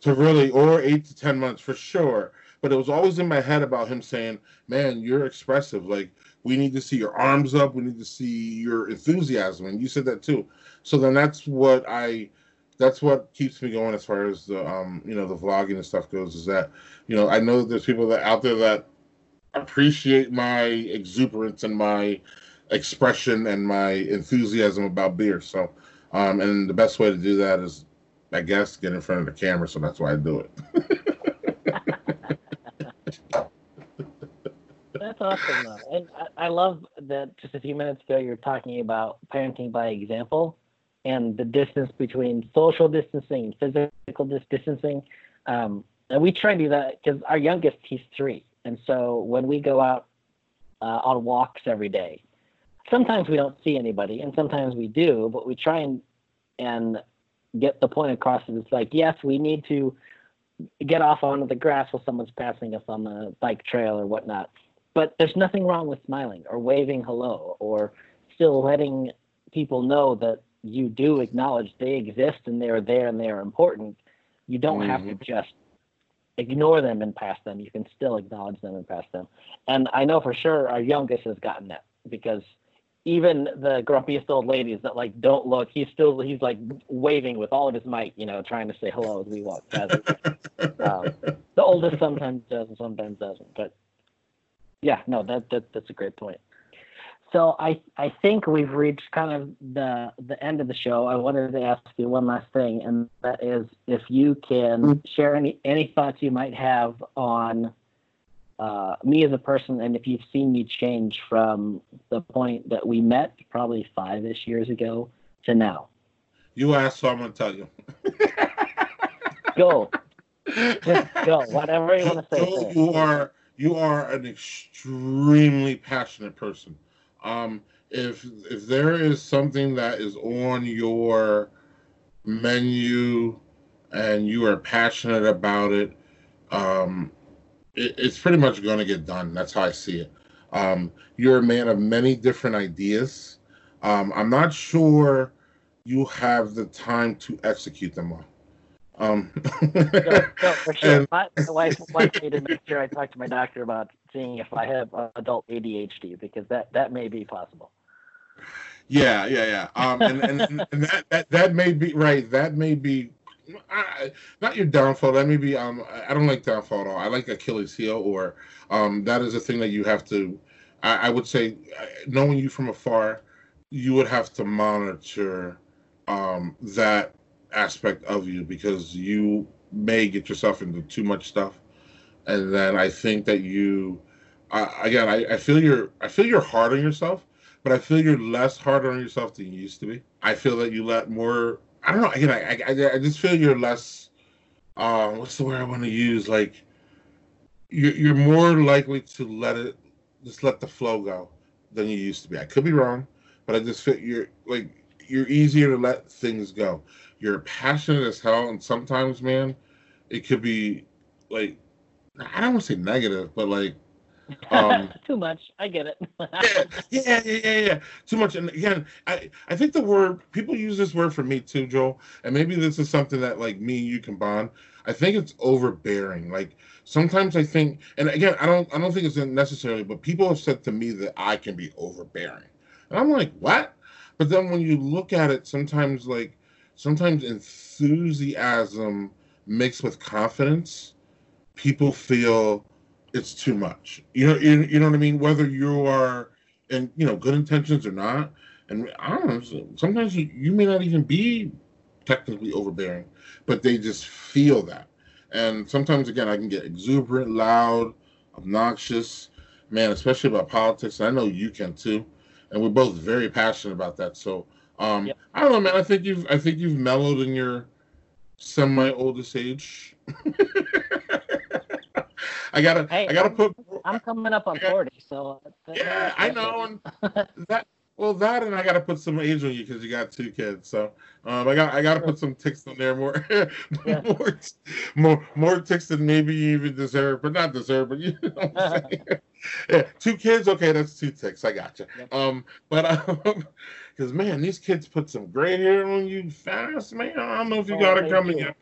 to really, or eight to ten months for sure. But it was always in my head about him saying, "Man, you're expressive. Like we need to see your arms up. We need to see your enthusiasm." And you said that too. So then that's what I that's what keeps me going as far as the um you know the vlogging and stuff goes is that you know I know that there's people that out there that appreciate my exuberance and my expression and my enthusiasm about beer. So um and the best way to do that is I guess get in front of the camera. So that's why I do it. awesome. And I, I love that just a few minutes ago you're talking about parenting by example and the distance between social distancing and physical distancing. Um, and we try to do that because our youngest, he's three. And so when we go out uh, on walks every day, sometimes we don't see anybody and sometimes we do, but we try and, and get the point across that it's like, yes, we need to get off onto the grass while someone's passing us on the bike trail or whatnot. But there's nothing wrong with smiling or waving hello or still letting people know that you do acknowledge they exist and they're there and they're important, you don't mm-hmm. have to mm-hmm. just ignore them and pass them. You can still acknowledge them and pass them. And I know for sure our youngest has gotten that because even the grumpiest old ladies that like don't look, he's still he's like waving with all of his might, you know, trying to say hello as we walk past. um, the oldest sometimes does and sometimes doesn't. But yeah, no, that, that that's a great point. So I I think we've reached kind of the the end of the show. I wanted to ask you one last thing, and that is if you can mm-hmm. share any any thoughts you might have on uh, me as a person, and if you've seen me change from the point that we met probably five ish years ago to now. You asked, so I'm gonna tell you. go, just go. Whatever you want to say. you are you are an extremely passionate person um, if if there is something that is on your menu and you are passionate about it, um, it it's pretty much going to get done. That's how I see it. Um, you're a man of many different ideas. Um, I'm not sure you have the time to execute them all. Um, no, no, for sure. And, my, wife wants me to make sure I talk to my doctor about seeing if I have adult ADHD because that that may be possible. Yeah, yeah, yeah. Um, and, and, and that, that that may be right. That may be not your downfall. That may be. Um, I don't like downfall at all. I like Achilles heel, or um, that is a thing that you have to. I, I would say, knowing you from afar, you would have to monitor um, that aspect of you because you may get yourself into too much stuff. And then i think that you uh, again I, I feel you're i feel you're hard on yourself but i feel you're less hard on yourself than you used to be. I feel that you let more i don't know again i i, I just feel you're less uh what's the word i want to use? Like you're, you're more likely to let it just let the flow go than you used to be. I could be wrong but i just feel you're like you're easier to let things go you're passionate as hell, and sometimes, man, it could be like I don't want to say negative, but like um, too much. I get it. yeah, yeah, yeah, yeah, Too much. And again, I I think the word people use this word for me too, Joel. And maybe this is something that like me and you can bond. I think it's overbearing. Like sometimes I think, and again, I don't I don't think it's necessarily, but people have said to me that I can be overbearing, and I'm like, what? But then when you look at it, sometimes like sometimes enthusiasm mixed with confidence, people feel it's too much. You know, you, you know what I mean? Whether you are in, you know, good intentions or not. And I don't know, sometimes you, you may not even be technically overbearing, but they just feel that. And sometimes, again, I can get exuberant, loud, obnoxious, man, especially about politics. And I know you can too. And we're both very passionate about that. So um, yep. I don't know, man. I think you've I think you've mellowed in your semi oldest age. I gotta hey, I gotta I'm, put. I'm coming up on forty, so. Yeah, I know, and that well, that and I got to put some age on you because you got two kids. So um, I got I got to put some ticks on there more, yeah. more, more, more ticks than maybe you even deserve, but not deserve. But you know what I'm saying? yeah, two kids. Okay, that's two ticks. I got you. Yep. Um, but um, because man, these kids put some gray hair on you fast, man. I don't know if you oh, got it coming yet.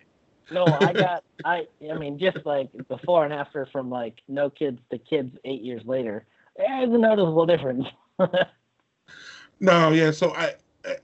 No, I got I I mean just like before and after from like no kids to kids eight years later. There's a noticeable difference. no, yeah. So I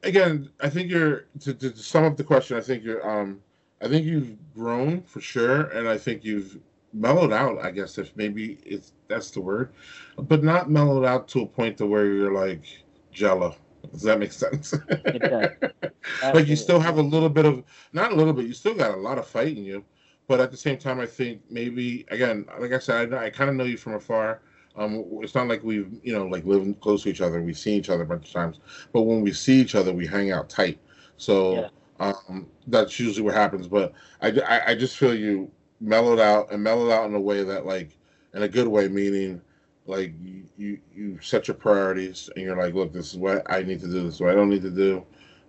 again, I think you're to, to sum up the question. I think you're um, I think you've grown for sure, and I think you've mellowed out. I guess if maybe it's that's the word, but not mellowed out to a point to where you're like jello. Does that make sense? like you still have a little bit of not a little bit. You still got a lot of fight in you, but at the same time, I think maybe again, like I said, I, I kind of know you from afar. Um, it's not like we've you know like living close to each other. We've seen each other a bunch of times, but when we see each other, we hang out tight. So yeah. um, that's usually what happens. But I, I, I just feel you mellowed out and mellowed out in a way that like in a good way, meaning like you you set your priorities and you're like, look, this is what I need to do. This is what I don't need to do,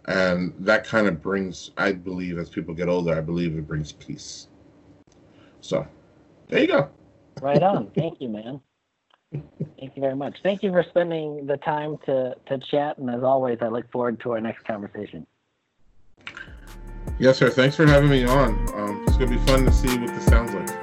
and that kind of brings, I believe, as people get older, I believe it brings peace. So, there you go. Right on. Thank you, man. Thank you very much. Thank you for spending the time to, to chat. And as always, I look forward to our next conversation. Yes, sir. Thanks for having me on. Um, it's going to be fun to see what this sounds like.